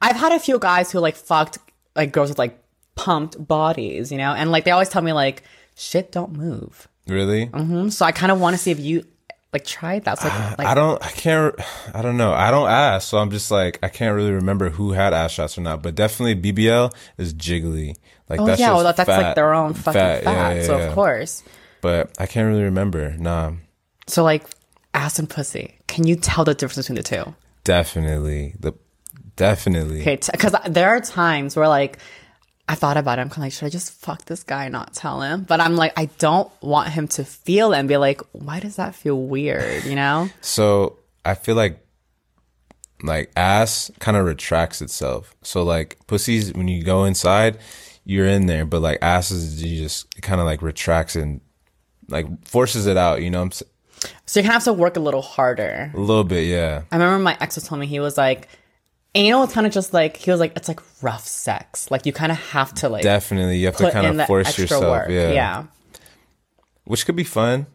I've had a few guys who like fucked like girls with like pumped bodies, you know, and like they always tell me like shit don't move. Really? Mm, So I kind of want to see if you like tried that. So like, like I don't. I can't. I don't know. I don't ask. So I'm just like I can't really remember who had ass shots or not. But definitely BBL is jiggly. Like Oh that's yeah, just well that's fat, like their own fucking fat. Yeah, yeah, so yeah. of course. But I can't really remember. Nah. So like ass and pussy. Can you tell the difference between the two? Definitely. The definitely. Okay, because there are times where like I thought about it. I'm kind of like, should I just fuck this guy and not tell him? But I'm like, I don't want him to feel it and be like, why does that feel weird? You know? [laughs] So I feel like like ass kind of retracts itself. So like pussies, when you go inside, you're in there, but like asses, you just kind of like retracts and like forces it out. You know, what I'm s- So you kind gonna have to work a little harder. a little bit, yeah. I remember my ex was telling me he was like, anal is kind of just like he was like, it's like rough sex. Like you kind of have to like Definitely, you have to kind of force yourself, work. yeah. yeah. Which could be fun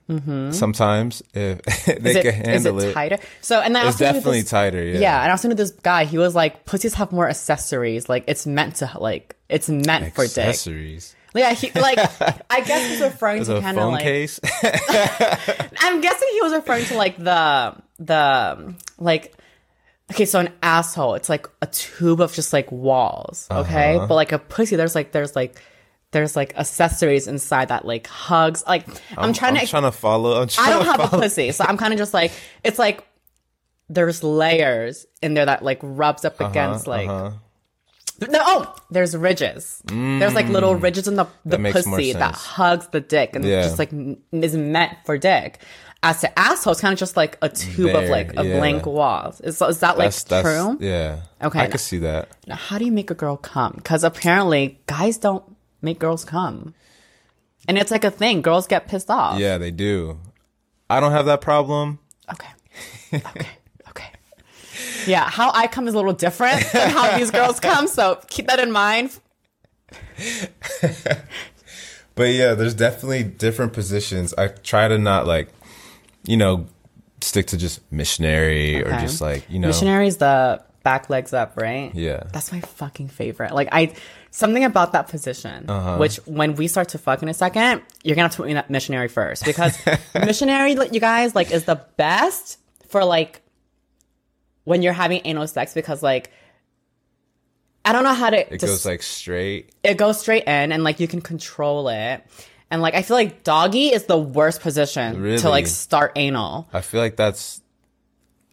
sometimes if [laughs] they Mm-hmm. Is it, can is handle it it. tighter? So and then I It's also knew definitely this- tighter, yeah. Yeah, and I also knew this guy. He was like, pussies have more accessories. Like it's meant to like it's meant for dick. Accessories. Yeah, he like [laughs] I guess he's referring to kind of like case. [laughs] I'm guessing he was referring to like the the like okay, so an asshole, it's like a tube of just like walls, okay? Uh-huh. But like a pussy, there's like there's like there's like accessories inside that like hugs. Like I'm, trying I'm to trying to follow. I'm trying I don't to have a pussy, so I'm kind of just like it's like there's layers in there that like rubs up against like uh-huh. no, oh, there's ridges. There's like little ridges in the, the more pussy that hugs the dick and Yeah. just like is meant for dick. As to asshole, it's kind of just like a tube of like a yeah. blank wall. Is, is that like That's, that's true? yeah. Okay, I could see that. Now, how do you make a girl come? Because apparently guys don't make girls come. And it's like a thing. Girls get pissed off. Yeah, they do. I don't have that problem. Okay. Okay. Okay. Yeah, how I come is a little different than how these girls come. So keep that in mind. [laughs] But yeah, there's definitely different positions. I try to not like, you know, stick to just missionary or just like, you know. Missionary's the back legs up, right? Yeah. That's my fucking favorite. Like I something about that position, Uh-huh. which when we start to fuck in a second, you're gonna have to put me in that missionary first because [laughs] missionary, you guys, like is the best for like when you're having anal sex because like I don't know how to. It goes like straight. it goes straight in and like you can control it. And like I feel like doggy is the worst position to like start anal. I feel like that's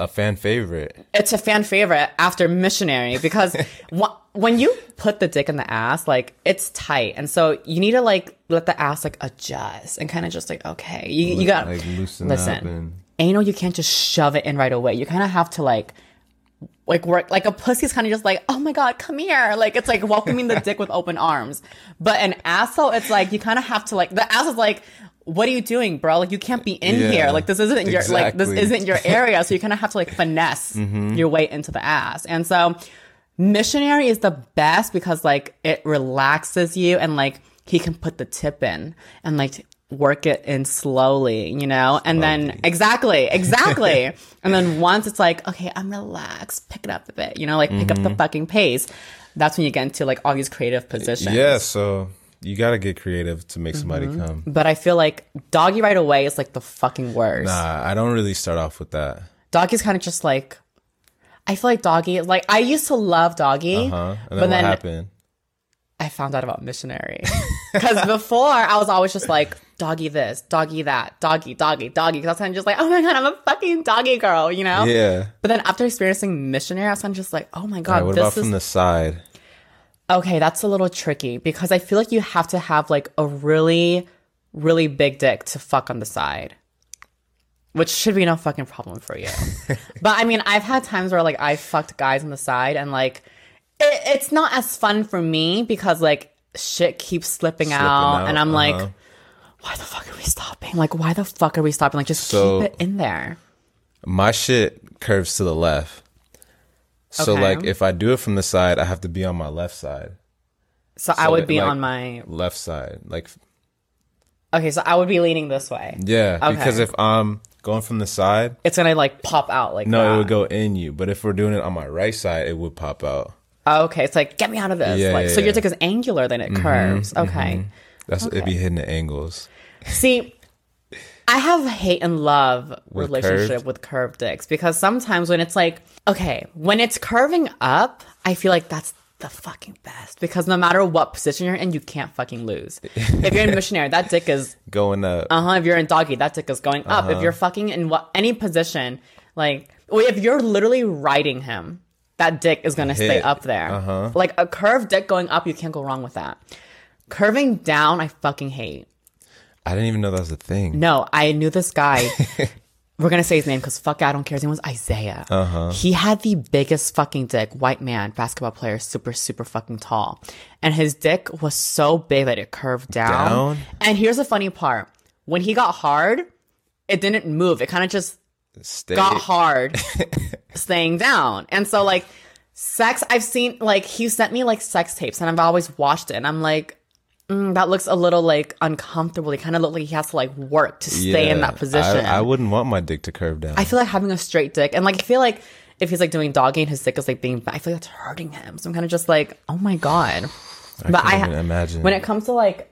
a fan favorite. it's a fan favorite after missionary because [laughs] wh- when you put the dick in the ass like it's tight. And so you need to like let the ass like adjust and kind of just like okay. You, you got like loosen listen. up and anal you can't just shove it in right away. You kind of have to like like work like a pussy's kind of just like oh my god come here. Like it's like welcoming the dick with open arms. But an asshole it's like you kind of have to like the ass is like what are you doing bro? Like you can't be in Yeah, here. Like this isn't your like this isn't your [laughs] area. So you kind of have to like finesse Mm-hmm. your way into the ass. And so missionary is the best because like it relaxes you and like he can put the tip in and like work it in slowly, you know? And then exactly, [laughs] exactly. and then once it's like, okay, I'm relaxed, pick it up a bit, you know, like pick up the fucking pace. That's when you get into like all these creative positions. Yeah, so you got to get creative to make somebody Mm-hmm. come. But I feel like doggy right away is like the fucking worst. Nah, I don't really start off with that. Doggy's kind of just like I feel like doggy like I used to love doggy, Huh? And then but what then happened? I found out about missionary. [laughs] Because before I was always just like doggy this, doggy that, doggy, doggy, doggy. Because I was kind of just like, oh my god, I'm a fucking doggy girl, you know? Yeah. But then after experiencing missionary, I was kind of just like, oh my god, right, what about is from the side? okay. That's a little tricky because I feel like you have to have like a really, really big dick to fuck on the side. Which should be no fucking problem for you. [laughs] but I mean, I've had times where like I fucked guys on the side and like it, it's not as fun for me because like shit keeps slipping, out, out, and I'm uh-huh. like, why the fuck are we stopping? Like, why the fuck are we stopping? Like, just So- keep it in there. My shit curves to the left. So Okay. like if I do it from the side, I have to be on my left side. So, I would be like- on my Left side. Like okay. So I would be leaning this way. yeah, Okay. because if I'm going from the side, It's gonna like pop out like no, that. it would go in you. But if we're doing it on my right side, it would pop out. Oh, okay, it's like get me out of this. Yeah, like yeah, so, your dick is angular, then it mm-hmm, curves. Okay. Mm-hmm. That's it'd be hitting the angles. See, I have hate and love With relationship curved? with curved dicks because sometimes when it's like, okay, when it's curving up, I feel like that's the fucking best because no matter what position you're in, you can't fucking lose. if you're in [laughs] missionary, that dick is Going up. uh huh. If you're in doggy, that dick is going up. Uh-huh. If you're fucking in what any position, like if you're literally riding him, that dick is gonna stay up there. Uh-huh. Like a curved dick going up, you can't go wrong with that. Curving down, I fucking hate. I didn't even know that was a thing. No, I knew this guy. [laughs] We're gonna say his name because fuck, I don't care. His name was Isaiah. Uh-huh. He had the biggest fucking dick, white man, basketball player, super, super fucking tall, and his dick was so big that it curved down. Down? And here's the funny part: when he got hard, it didn't move. It kind of just Stay. got hard, [laughs] staying down. And so like sex, I've seen like he sent me like sex tapes, and I've always watched it, and I'm like. Mm, that looks a little like uncomfortable. He kind of look like he has to like work to stay in that position. I, I wouldn't want my dick to curve down. I feel like having a straight dick, and like I feel like if he's like doing doggy and his dick is like being, I feel like that's hurting him. So I'm kind of just like, oh my god. but I, can't ha- even imagine. when it comes to like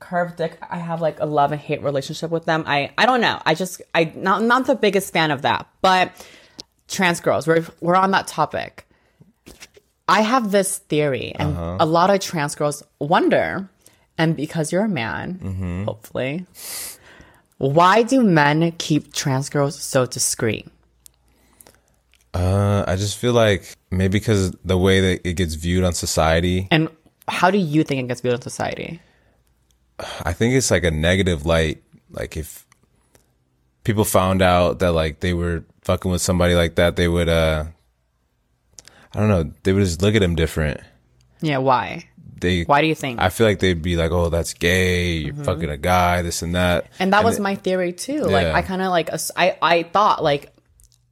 curved dick, I have like a love and hate relationship with them. I I don't know. I just I not not the biggest fan of that. But trans girls, we're we're on that topic. I have this theory, and Uh-huh. a lot of trans girls wonder, and because you're a man, Mm-hmm. hopefully, why do men keep trans girls so discreet? Uh, I just feel like maybe because the way that it gets viewed on society, And how do you think it gets viewed on society? I think it's like a negative light. Like if people found out that like they were fucking with somebody like that, they would uh, I don't know, they would just look at him different. Yeah, why? They Why do you think? I feel like they'd be like, "Oh, that's gay. You're fucking a guy. This and that." and that was my theory too. Like I kind of like I I thought like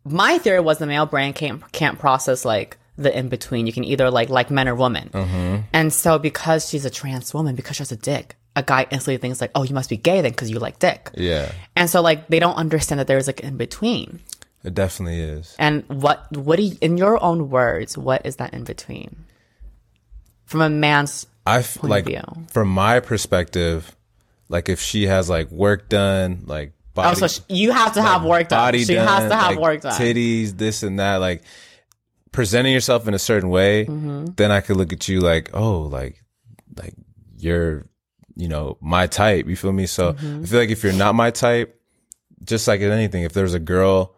my theory was the male brain can't can't process like the in between. You can either like like men or women. Mm-hmm. And so because she's a trans woman, because she has a dick, a guy instantly thinks like, oh, you must be gay then because you like dick. Yeah, And so like they don't understand that there's like in between. it definitely is. And what what do you, in your own words, what is that in between? From a man's I f- point of like view. from my perspective, like if she has like work done, like body, Oh, so sh- you have to have work done. body She done, has to have like, work done. titties, this and that, like presenting yourself in a certain way, Mm-hmm. then I could look at you like, oh, like, like you're, you know, my type. You feel me? So Mm-hmm. I feel like if you're not my type, just like in anything, if there's a girl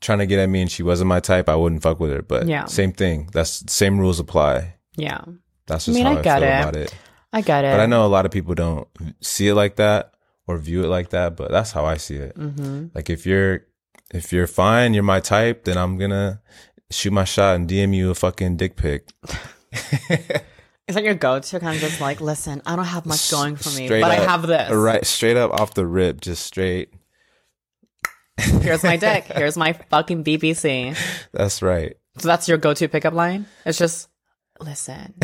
trying to get at me and she wasn't my type, I wouldn't fuck with her. But Yeah. same thing. That's same rules apply. Yeah. That's just mean, how I I, get feel it. about it. I get it. But I know a lot of people don't see it like that or view it like that. But that's how I see it. Mm-hmm. Like if you're if you're fine, you're my type, then I'm gonna shoot my shot and DM you a fucking dick pic. [laughs] Is that your go-to? Kind of just like, listen, I don't have much going for me, Straight but I have this. Right, straight up off the rip, just straight. Here's my dick. [laughs] Here's my fucking BBC. That's right. So that's your go-to pickup line. It's just, listen,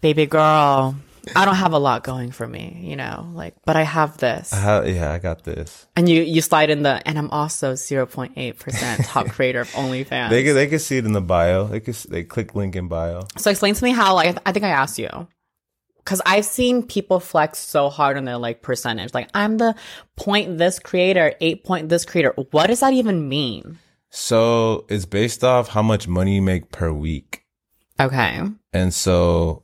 baby girl, I don't have a lot going for me, you know, like, but I have this. How, yeah, I got this. And you you slide in the, and I'm also 0.8% top [laughs] creator of OnlyFans. They could they could see it in the bio. They could they click link in bio. so explain to me how, like, I think I asked you. Cause I've seen people flex so hard on their like percentage. Like, I'm the point this creator, eight point this creator. What does that even mean? So it's based off how much money you make per week. Okay. And so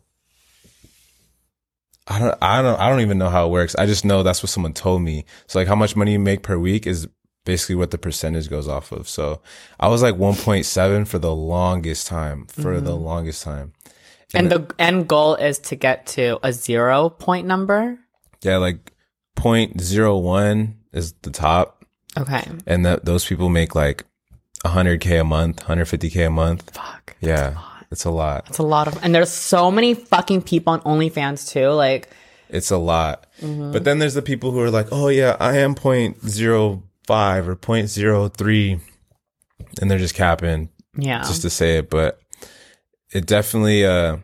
I don't I don't I don't even know how it works. I just know that's what someone told me. So like how much money you make per week is basically what the percentage goes off of. So I was like 1.7 for the longest time, for the mm-hmm. longest time. And the end goal is to get to a zero point number. Yeah, like 0.01 is the top Okay. and that those people make like 100k a month, 150k a month. Fuck. Yeah. It's a lot. It's a lot of, and there's so many fucking people on OnlyFans too. Like, It's a lot. Mm-hmm. But then there's the people who are like, oh yeah, I am 0.05 or 0.03. And they're just capping yeah. just to say it. But it definitely, uh,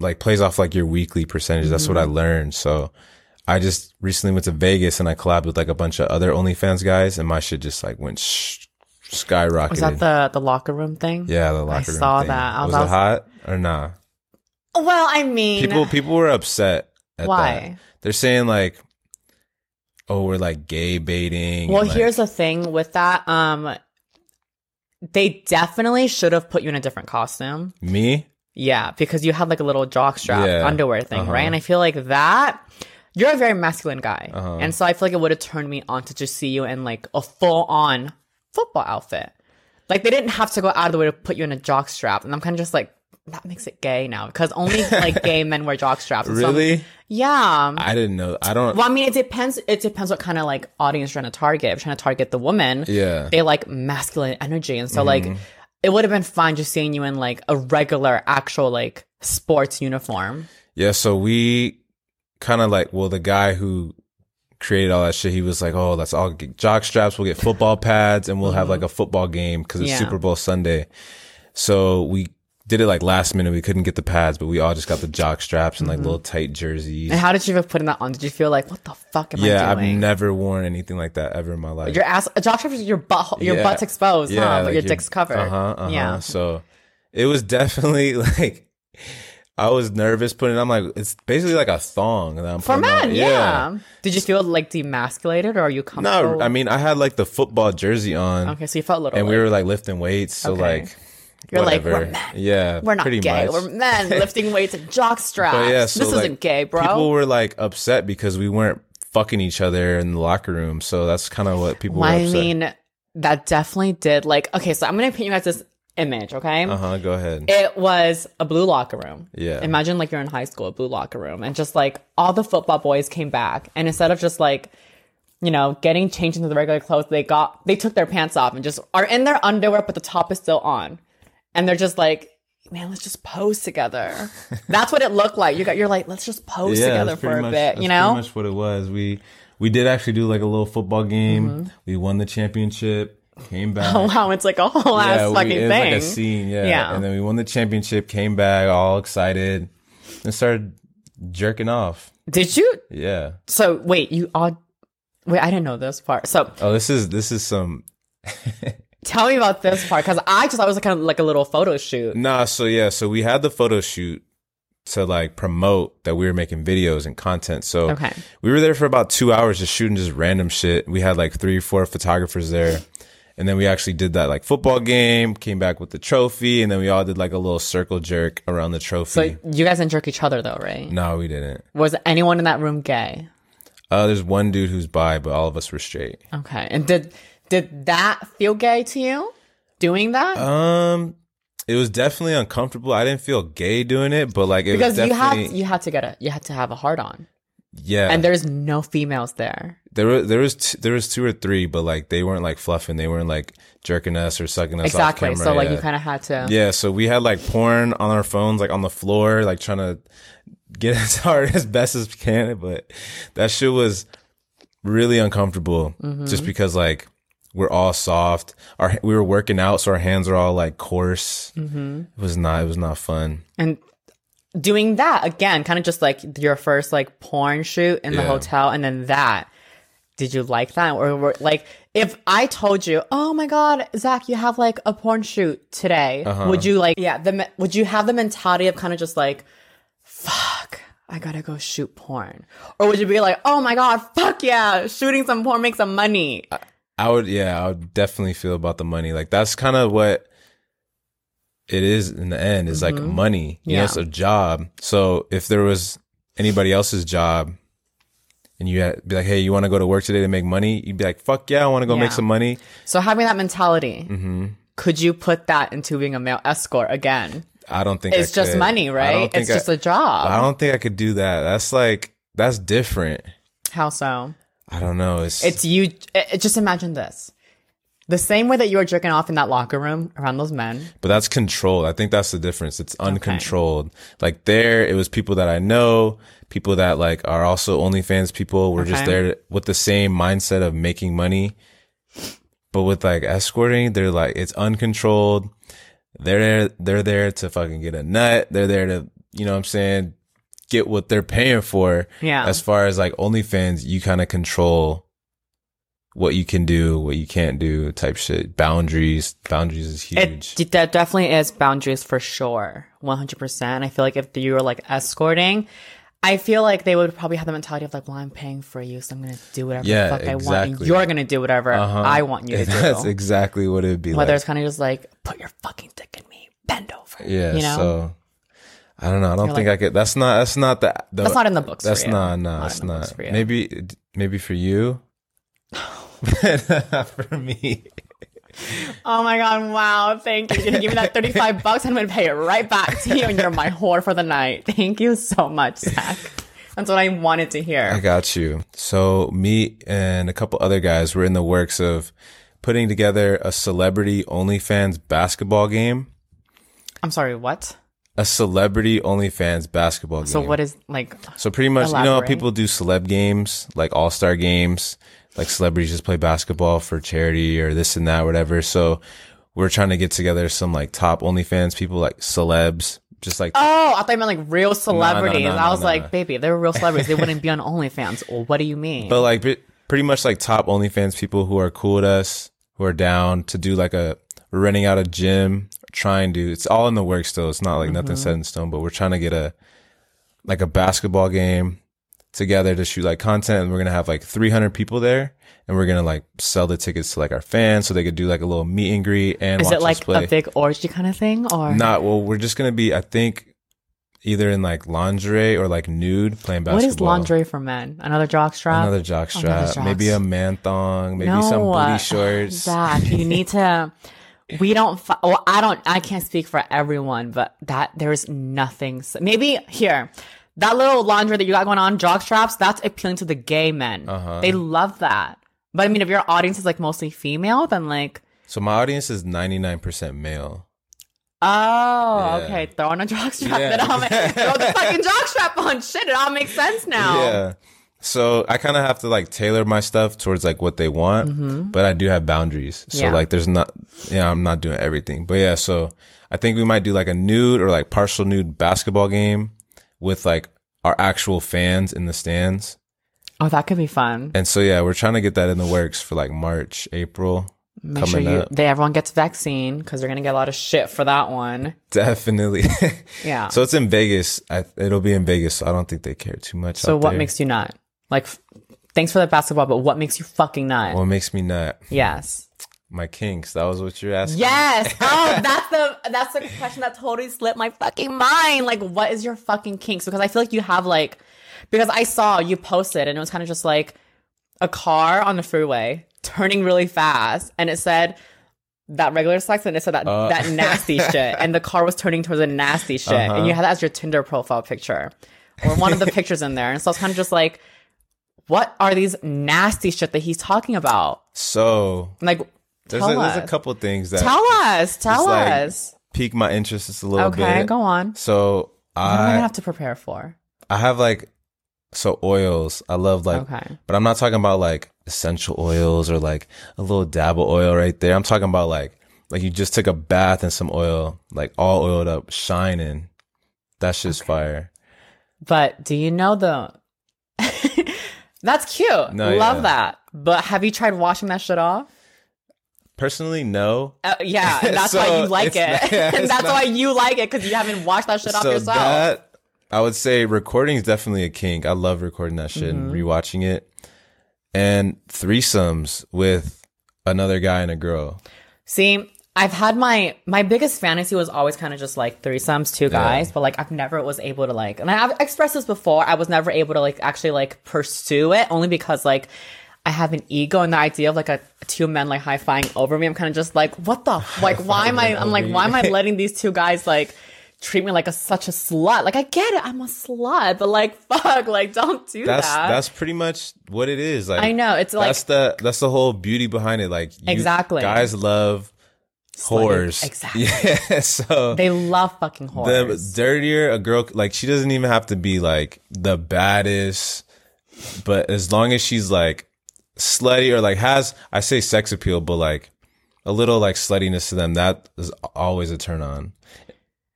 like plays off like your weekly percentage. That's what I Mm-hmm. learned. So I just recently went to Vegas and I collabed with like a bunch of other OnlyFans guys and my shit just like went sh- skyrocketed. Was that the the locker room thing? yeah, the locker room I saw thing. that. I Was, was- it hot or nah? Well, I mean, People, people were upset at that. why? They're saying like, oh, we're like gay baiting. Well, like- here's the thing with that. Um, they definitely should have put you in a different costume. me. Yeah, because you had like a little jockstrap Yeah. underwear thing, Uh-huh. right? And I feel like that. You're a very masculine guy, Uh-huh. and so I feel like it would have turned me on to just see you in like a full on football outfit. Like they didn't have to go out of the way to put you in a jock strap. and I'm kind of just like that makes it gay now because only like [laughs] gay men wear so I'm- Really? yeah. I didn't know. I don't. Well, I mean, it depends. It depends what kind of like audience you're trying to target. If you're trying to target the woman, Yeah. They like masculine energy, and so mm-hmm. like it would have been fine just seeing you in like a regular, actual like sports uniform. Yeah. So we kind of like, well, the guy who created all that shit, he was like, oh, let's all get jock straps. We'll get football pads and we'll have like a football game because it's Mm-hmm. Yeah. Super Bowl Sunday. So we did it like last minute. We couldn't get the pads, but we all just got the jock straps and like Mm-hmm. little tight jerseys. And how did you even put that on? Did you feel like what the fuck am Yeah, I I've never worn anything like that ever in my life. your ass, a jockstrap is your butt, your Yeah. butt's exposed, huh? But like your dick's covered. Uh-huh, uh-huh. Yeah. So it was definitely [laughs] like I was nervous putting. it I'm like, it's basically like a thong that I'm For putting on. men, yeah. Did you feel like demasculated, or are you comfortable? No, I mean I had like the football jersey on, okay, so you felt a little. and we were like lifting weights. So Okay. like, You're like, we're men. Yeah, we're not gay. much. We're men [laughs] lifting weights and jock straps. Yeah, so this like, isn't gay, bro. People were like upset because we weren't fucking each other in the locker room. So that's kind of what people Well, were I mean, that definitely did. Like, okay, so I'm gonna paint you guys this image. Okay, uh huh. Go ahead. it was a blue locker room. Yeah. Imagine like you're in high school, a blue locker room, and just like all the football boys came back, and instead of just like, you know, getting changed into the regular clothes, they got they took their pants off and just are in their underwear, but the top is still on, and they're just like. Man, let's just pose together. [laughs] That's what it looked like. You got, you're like, let's just pose together for a much- bit, you know? pretty much what it was. We we did actually do like a little football game. Mm-hmm. We won the championship. Came [laughs] back. Oh wow, it's like a whole ass we- fucking it thing. like a scene. Yeah. Yeah. And then we won the championship. Came back all excited and started jerking off. Did you? Yeah. So wait, you all. Wait, I didn't know this part. So Oh, this is this is some. [laughs] tell me about this part because I just thought it was kind of like a little photo shoot. Nah. So yeah. So we had the photo shoot to like promote that we were making videos and content. So Okay. we were there for about two hours just shooting just random shit. We had like three, four photographers there. And then we actually did that like football game, came back with the trophy, and then we all did like a little circle jerk around the trophy. So you guys didn't jerk each other though, right? no, we didn't. Was anyone in that room gay? Uh, there's one dude who's bi, but all of us were straight. Okay. And did did that feel gay to you? Doing that? Um, it was definitely uncomfortable. I didn't feel gay doing it, but like it because was you definitely had you had to get a you had to have a heart on. Yeah. And there's no females there. there were there was t- there was two or three, but like they weren't like fluffing. They weren't like jerking us or sucking us exactly. off camera. so like yeah. you kind of had to. Yeah, so we had like porn on our phones, like on the floor, like trying to get [laughs] as hard as best as we can. But that shit was really uncomfortable Mm-hmm. just because like we're all soft. Our we were working out, so our hands are all like coarse. Mm-hmm. It was not. It was not fun. And doing that again, kind of just like your first like porn shoot in the Yeah. hotel, and then that. Did you like that, or were, like if I told you, "Oh my God, Zach, you have like a porn shoot today," Uh-huh. would you like, yeah, the would you have the mentality of kind of just like, "Fuck, I gotta go shoot porn," or would you be like, "Oh my God, fuck yeah, shooting some porn makes some money"? I would, yeah, I would definitely feel about the money. Like that's kind of what it is in the end. Is like money. You know, it's a job. So if there was anybody else's job, and you had be like, hey, you want to go to work today to make money? You'd be like, fuck yeah, I want to go Yeah. make some money. So having that mentality, Mm-hmm. could you put that into being a male escort again? I don't think It's I just could. money, right? It's I- just a job. I don't think I could do that. That's like that's different. How so? I don't know. It's It's you. It- just imagine this: the same way that you were jerking off in that locker room around those men. But that's controlled. I think that's the difference. It's uncontrolled. Like there, it was people that I know, people that like are also OnlyFans people. We're just there with the same mindset of making money. But with like escorting, they're like it's uncontrolled. They're there. They're there to fucking get a nut. They're there to, you know, what I'm saying, get what they're paying for. Yeah. As far as like OnlyFans, you kind of control what you can do, what you can't do, type shit. Boundaries. Boundaries is huge. It that definitely is boundaries for sure, one hundred percent. I feel like if you were like escorting, I feel like they would probably have the mentality of like, well, I'm paying for you, so I'm gonna do whatever Yeah, the fuck I want, and you're gonna do whatever Uh-huh. I want you to [laughs] That's do. exactly what it would be Whether like. it's kind of just like, put your fucking dick in me, bend over. Yeah. you know, So I don't know. I don't You're think like- I could. That's not. That's not the. the that's not in the books. That's not. No, it's in not. Maybe. Maybe for you. But [laughs] for me. Oh my god! Wow! Thank you. You're gonna give me that [laughs] thirty-five bucks. And I'm gonna pay it right back to you, and you're my whore for the night. Thank you so much, Zach. That's what I wanted to hear. I got you. So me and a couple other guys were in the works of putting together a celebrity OnlyFans basketball game. I'm sorry. What? A celebrity OnlyFans basketball game. So what is like? So pretty much, you know, how people do celeb games, like all star games, like celebrities just play basketball for charity or this and that, whatever. So we're trying to get together some like top OnlyFans people, like celebs, just like Oh, I thought you meant like real celebrities. no, I was like, baby, they were real celebrities. They wouldn't be on [laughs] OnlyFans. Well, what do you mean? but like pretty much like top OnlyFans people who are cool with us, who are down to do like a we're renting out a gym, trying to. It's all in the works still. It's not like nothing Mm-hmm. set in stone, but we're trying to get a like a basketball game together to shoot like content, and we're gonna have like 300 people there, and we're gonna like sell the tickets to like our fans so they could do like a little meet and greet and is it like a big orgy kind of thing, or Not well. We're just gonna be, I think. Either in like lingerie or like nude playing basketball. what is lingerie for men? Another jock strap? Another jock strap, jock maybe a man thong, maybe some uh, booty shorts. Zach, you [laughs] need to. We don't. Well, I don't. I can't speak for everyone, but that there's nothing. Maybe here, that little laundry that you got going on, jock straps. That's appealing to the gay men. Uh-huh. They love that. But I mean, if your audience is like mostly female, then like, So my audience is ninety nine percent male. oh, Yeah. okay, throw on a jock strap. Yeah. That all make, throw the fucking [laughs] jock strap on. Shit, it all makes sense now. Yeah. So I kind of have to like tailor my stuff towards like what they want, but I do have boundaries. So Mm-hmm. Yeah. like there's not, yeah, I'm not doing everything. But yeah, so I think we might do like a nude or like partial nude basketball game with like our actual fans in the stands. Oh, that could be fun. And so yeah, we're trying to get that in the works for like March, April. Make sure you up. they everyone gets vaccine because they're gonna get a lot of shit for that one. Definitely. [laughs] Yeah. So it's in Vegas. I, it'll be in Vegas. So I don't think they care too much. So what there. makes you not like? Thanks for the basketball, but what makes you fucking not? what makes me not yes. My kinks? That was what you're asking. Yes. [laughs] Oh, that's the that's the question that totally slipped my fucking mind. Like, what is your fucking kinks? Because I feel like you have like, because I saw you posted and it was kind of just like a car on the freeway turning really fast, and it said that regular sex, and it said that Uh. that nasty [laughs] shit, and the car was turning towards a nasty shit, and you had that as your Tinder profile picture or one of the pictures in there, and so it's kind of just like. what are these nasty shit that he's talking about? So Like, there's tell a, us. there's a couple things that tell us. Tell like, us. pique my interest just a little Okay, bit. Okay, go on. So What am I I have to prepare for? I have like so oils. I love like Okay. but I'm not talking about like essential oils or like a little dab of oil right there. I'm talking about like like you just took a bath in some oil, like all oiled up, shining. That's just fire. But do you know the? [laughs] That's cute. No, Love yeah. that. But have you tried washing that shit off? Personally, no. Uh, yeah, [laughs] and that's So, why you like it. not- [laughs] yeah, and that's not- why you like it because you haven't washed that shit off yourself. that I would say recording is definitely a kink. I love recording that shit Mm-hmm. and rewatching it. And threesomes with another guy and a girl. See, I've had my my biggest fantasy was always kind of just like threesomes, two guys, but like I've never was able to like, and I've expressed this before. I was never able to like actually like pursue it only because like I have an ego and the idea of like a two men like high fiving over me. I'm kind of just like, what the like? [laughs] Why am I? I'm like, why am I [laughs] letting these two guys like? Treat me like a such a slut. Like I get it, I'm a slut, but like [laughs] fuck, like don't do That's that. that's pretty much what it is. Like I know it's like that's the that's the whole beauty behind it. Like you, Exactly. guys love whores. Exactly. Yeah. So they love fucking whores. the dirtier a girl, like she doesn't even have to be like the baddest, but as long as she's like slutty or like has I say sex appeal, but like a little like sluttiness to them, that is always a turn on.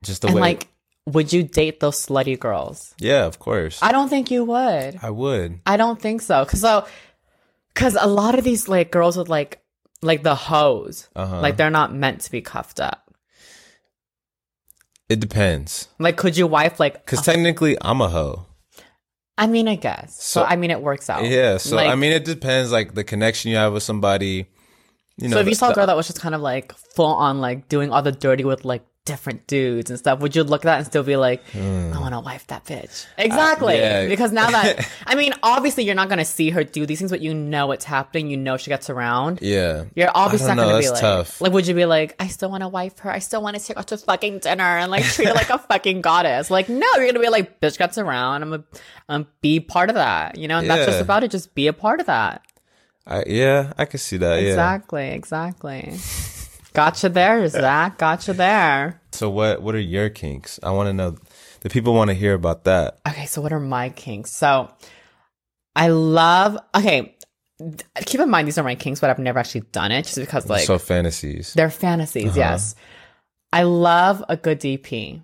Just the and way, like, would you date those slutty girls? yeah, of course, I don't think you would. I would. I don't think so. Cause so, cause a lot of these like girls with like, like the hoes, Uh-huh. like they're not meant to be cuffed up. It depends, Like, could you wife like? because technically I'm a hoe. I mean, I guess. So, So- I mean, it works out. Yeah, so Like, I mean, it depends, like the connection you have with somebody. You know, so if you the- saw a girl that was just kind of like full on like doing all the dirty with like different dudes and stuff, would you look at that and still be like, I want to wife that bitch? Exactly. Hmm. yeah. Because now that, [laughs] I mean, obviously you're not going to see her do these things, but you know it's happening. You know she gets around. yeah, You're obviously not gonna be that's like, tough. like, would you be like, I still want to wife her. I still want to take her to fucking dinner and like treat her like a [laughs] fucking goddess. Like, no, you're gonna be like, bitch gets around. I'm gonna um, be part of that, you know. And that's just about it. Just be a part of that. I, yeah, I can see that. Yeah. Exactly, exactly. [laughs] Gotcha there, Zach. Gotcha there. So what what are your kinks? I want to know. The people want to hear about that. Okay, so what are my kinks? So I love. Okay, keep in mind these are my kinks, but I've never actually done it just because like so fantasies. They're fantasies, Uh-huh. yes. I love a good DP.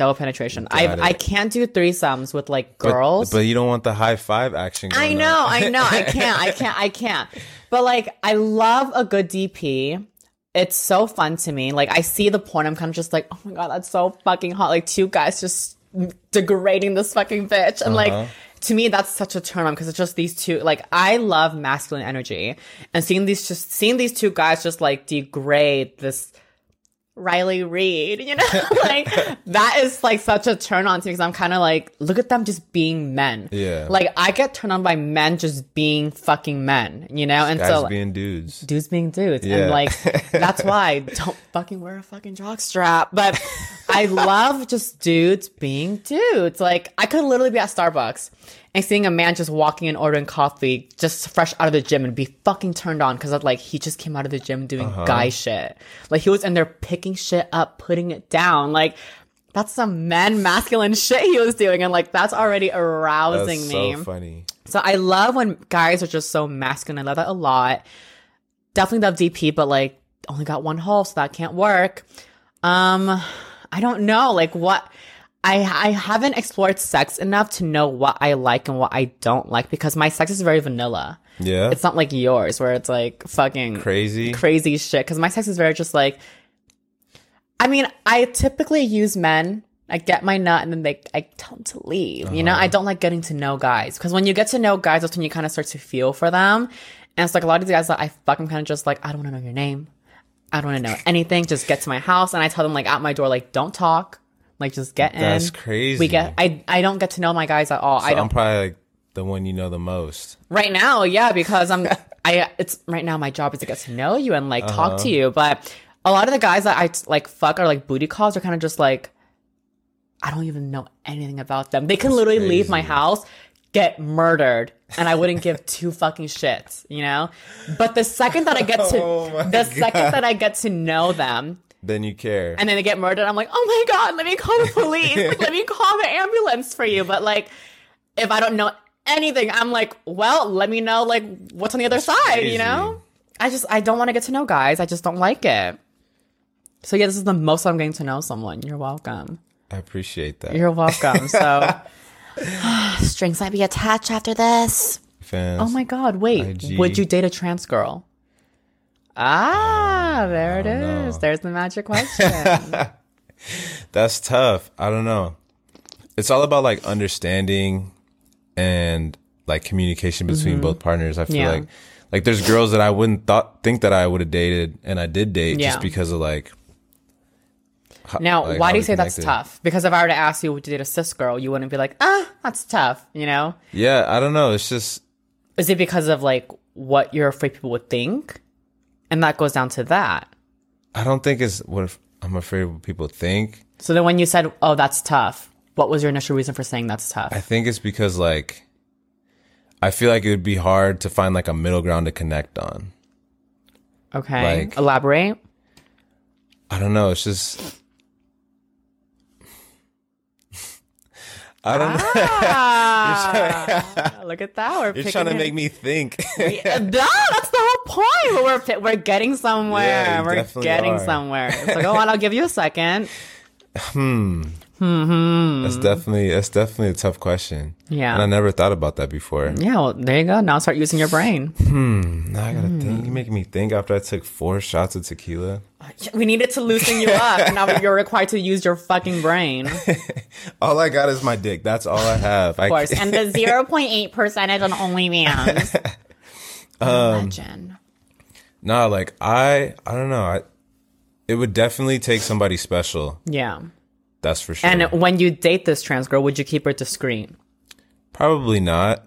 Double penetration. I I can't do threesomes with like girls. but, you don't want the high five action. I know. I know, I [laughs] can't, I can't, I can't. But like, I love a good DP. It's so fun to me. Like, I see the porn, I'm kind of just like, oh my god, that's so fucking hot. Like, two guys just degrading this fucking bitch, and Uh-huh. like. To me, that's such a turn on because it's just these two. Like, I love masculine energy, and seeing these just seeing these two guys just like degrade this Riley Reid, you know, [laughs] like that is like such a turn on to me because I'm kind of like, look at them just being men. Yeah. Like I get turned on by men just being fucking men, you know, and Guys so being dudes. dudes being dudes, Yeah. and like [laughs] that's why don't fucking wear a fucking jock strap. But I love just dudes being dudes. Like I could literally be at Starbucks and seeing a man just walking and ordering coffee just fresh out of the gym and be fucking turned on because like he just came out of the gym doing Uh-huh. guy shit. Like he was in there picking shit up, putting it down, like. That's some man masculine shit he was doing, and like that's already That's arousing me. so funny. So I love when guys are just so masculine. I love that a lot. Definitely love DP, but like only got one hole, so that can't work. Um, I don't know, like what I I haven't explored sex enough to know what I like and what I don't like because my sex is very vanilla. Yeah. It's not like yours where it's like fucking crazy. crazy shit. Because my sex is very just like. I mean, I typically use men. I get my nut and then they, I tell them to leave. You know, I uh-huh. don't like getting to know guys because when you get to know guys, that's when you kind of start to feel for them. And it's like a lot of these guys that I fuck, I'm kind of just like, I don't want to know your name. I don't want to know anything. Just get to my house. And I tell them like at my door, like, don't talk. Like, just get in. That's crazy. We get, I, I don't get to know my guys at all. I don't, I'm probably like the one you know the most. right now yeah because i'm [laughs] i it's right now my job is to get to know you and like Uh-huh. talk to you but a lot of the guys that i like fuck are like booty calls are kind of just like i don't even know anything about them they can literally leave my house get murdered and I wouldn't give two [laughs] fucking shits, you know? But the second that I get to [laughs] Oh the second that I get to know them Then you care. and then they get murdered, I'm like, oh my god, let me call the police. [laughs] Like, let me call the ambulance for you. But like if I don't know anything, I'm like, well, let me know like what's on the other side, crazy. you know? I just I don't want to get to know guys. I just don't like it. So yeah, this is the most I'm getting to know someone. You're welcome. I appreciate that. You're welcome. So [laughs] [sighs] strings might be attached after this. Fans. Oh my god, wait. IG. Would you date a trans girl? Ah, there it is. know. There's the magic question. [laughs] That's tough. I don't know. It's all about like understanding and like communication between both partners. I feel Mm-hmm. Yeah. like like there's girls that I wouldn't thought think that I would have dated and I did date Yeah. just because of like now, like, why do you say that's tough? Because if I were to ask you, would you date a cis girl, you wouldn't be like, ah, that's tough, you know? Yeah, I don't know. It's just Is it because of like what you're afraid people would think? And that goes down to that. I don't think it's what if I'm afraid of what people think. So then when you said, oh, that's tough, what was your initial reason for saying that's tough? I think it's because like I feel like it would be hard to find like a middle ground to connect on. okay. like- Elaborate. I don't know. It's just I don't know. [laughs] Ah, look at that. We're You're trying to make me think. Yeah, [laughs] no, that's the whole point. We're we're getting somewhere. Yeah, we're getting are. somewhere. So go on. I'll give you a second. That's definitely that's definitely a tough question. Yeah. And I never thought about that before. Yeah. Well, there you go. Now start using your brain. Hmm. Now I gotta think. You're making me think after I took four shots of tequila. We needed to loosen you up. [laughs] Now you're required to use your fucking brain. [laughs] All I got is my dick. That's all I have. Of course. And the [laughs] zero point eight percentage on OnlyFans. Um, Imagine. no, like I I don't know. I it would definitely take somebody special. Yeah. That's for sure. And when you date this trans girl, would you keep her discreet? Probably not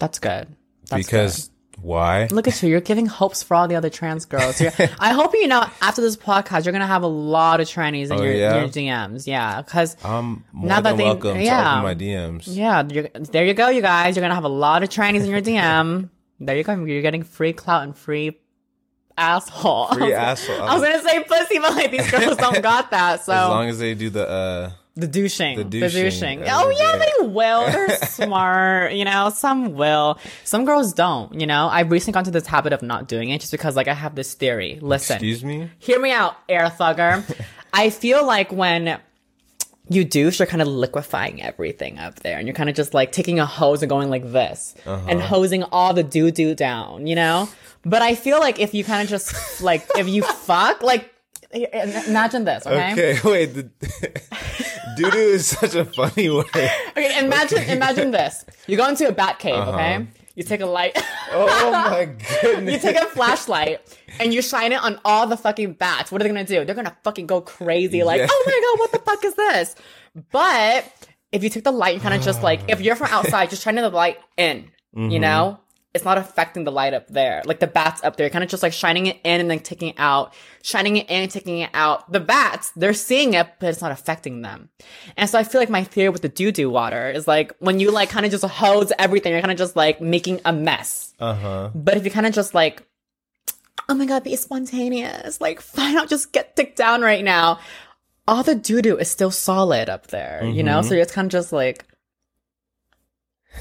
That's good. That's because why? Look at you. You're giving hopes for all the other trans girls. [laughs] I hope you know after this podcast, you're going to have a lot of trannies in Oh, your, yeah? your DMs. Yeah. Because, I'm more Now that than they- welcome yeah. to open my DMs. yeah, there you go, you guys. You're going to have a lot of trannies in your DM. [laughs] there you go. You're getting free clout and free asshole. Free [laughs] asshole. I was going to say pussy, but like these girls don't got that. So as long as they do the uh the douching. The douching. douching. Uh, Oh, yeah, yeah. they will. [laughs] They're smart. You know, some will. Some girls don't. You know, I've recently gone to this habit of not doing it just because, like, I have this theory. Listen. excuse me? hear me out, air thugger. [laughs] I feel like when you douche, you're kind of liquefying everything up there, and you're kind of just like taking a hose and going like this and hosing all the doo doo down, you know. But I feel like if you kind of just like if you [laughs] fuck, like imagine this, okay? Okay, [laughs] wait. Doo doo is such a funny word. [laughs] Okay, imagine imagine this. You go into a bat cave, okay? You take a light. Oh my goodness. you take a flashlight and you shine it on all the fucking bats. What are they gonna do? They're gonna fucking go crazy, like, Yeah. oh my god, what the fuck is this? But if you take the light, and kind of just like, if you're from outside, just shining the light in, Mm-hmm. you know? It's not affecting the light up there. Like the bats up there, kind of just like shining it in and then taking it out, shining it in and taking it out. The bats, they're seeing it, but it's not affecting them. And so I feel like my theory with the doo doo water is like when you like kind of just hose everything, you're kind of just like making a mess. Uh huh. But if you kind of just like, oh my god, be spontaneous, like [laughs] fine, I'll just get dick down right now. All the doo doo is still solid up there, you know. Mm-hmm. So it's kind of just like,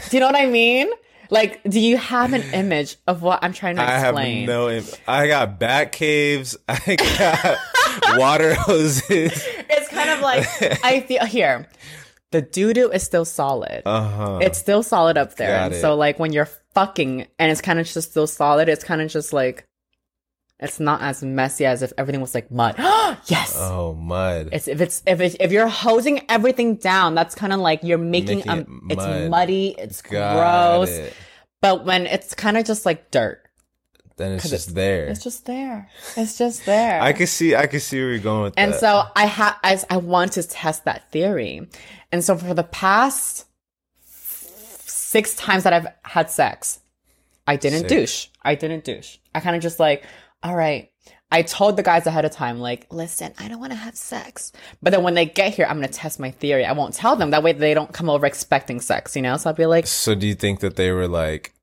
do you know what I mean? Like, do you have an image of what I'm trying to explain? I have no. Im- I got bat caves. [laughs] I got water hoses. it's kind of like I feel here. The doo doo is still solid. Uh huh. it's still solid up there. So like when you're fucking and it's kind of just still solid, it's kind of just like it's not as messy as if everything was like mud. [gasps] yes. Oh mud. It's if it's if it, if you're hosing everything down, that's kind of like you're making, Making um it it's muddy, it's Got gross. it. But when it's kind of just like dirt, Then it's just there. it's just there. It's just there. I can see. I can see where you're going with And that. so I have. I, I want to test that theory. And so for the past six times that I've had sex, I didn't Sick. douche. I didn't douche. I kind of just like, all right, I told the guys ahead of time, like, listen, I don't want to have sex. But then when they get here, I'm going to test my theory. I won't tell them. That way they don't come over expecting sex, you know? So I'll be like, So do you think that they were like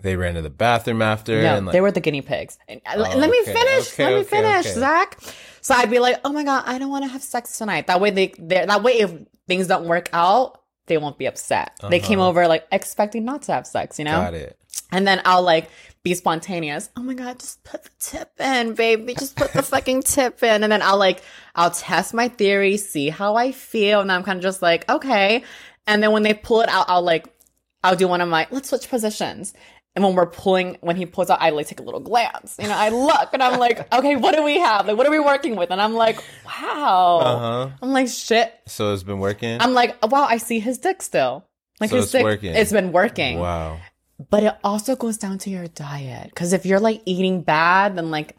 they ran to the bathroom after no, and like they were the guinea pigs. And, Oh, let me finish. okay, let me okay, finish, okay. Zach. So I'd be like, oh my God, I don't want to have sex tonight. That way they, that way if things don't work out, they won't be upset. They came Uh-huh. over like expecting not to have sex, you know? got it. And then I'll like be spontaneous. Oh my God, just put the tip in, baby. Just put the fucking tip in. And then I'll like, I'll test my theory, see how I feel. And I'm kind of just like, okay. And then when they pull it out, I'll like, I'll do one of my, let's switch positions. And when we're pulling, when he pulls out, I like take a little glance. You know, I look and I'm like, [laughs] okay, what do we have? Like, what are we working with? And I'm like, wow. Uh-huh. I'm like, shit. So it's been working? I'm like, wow, I see his dick still. Like So his it's dick, working. it's been working. wow. But it also goes down to your diet. Cause if you're like eating bad, then like,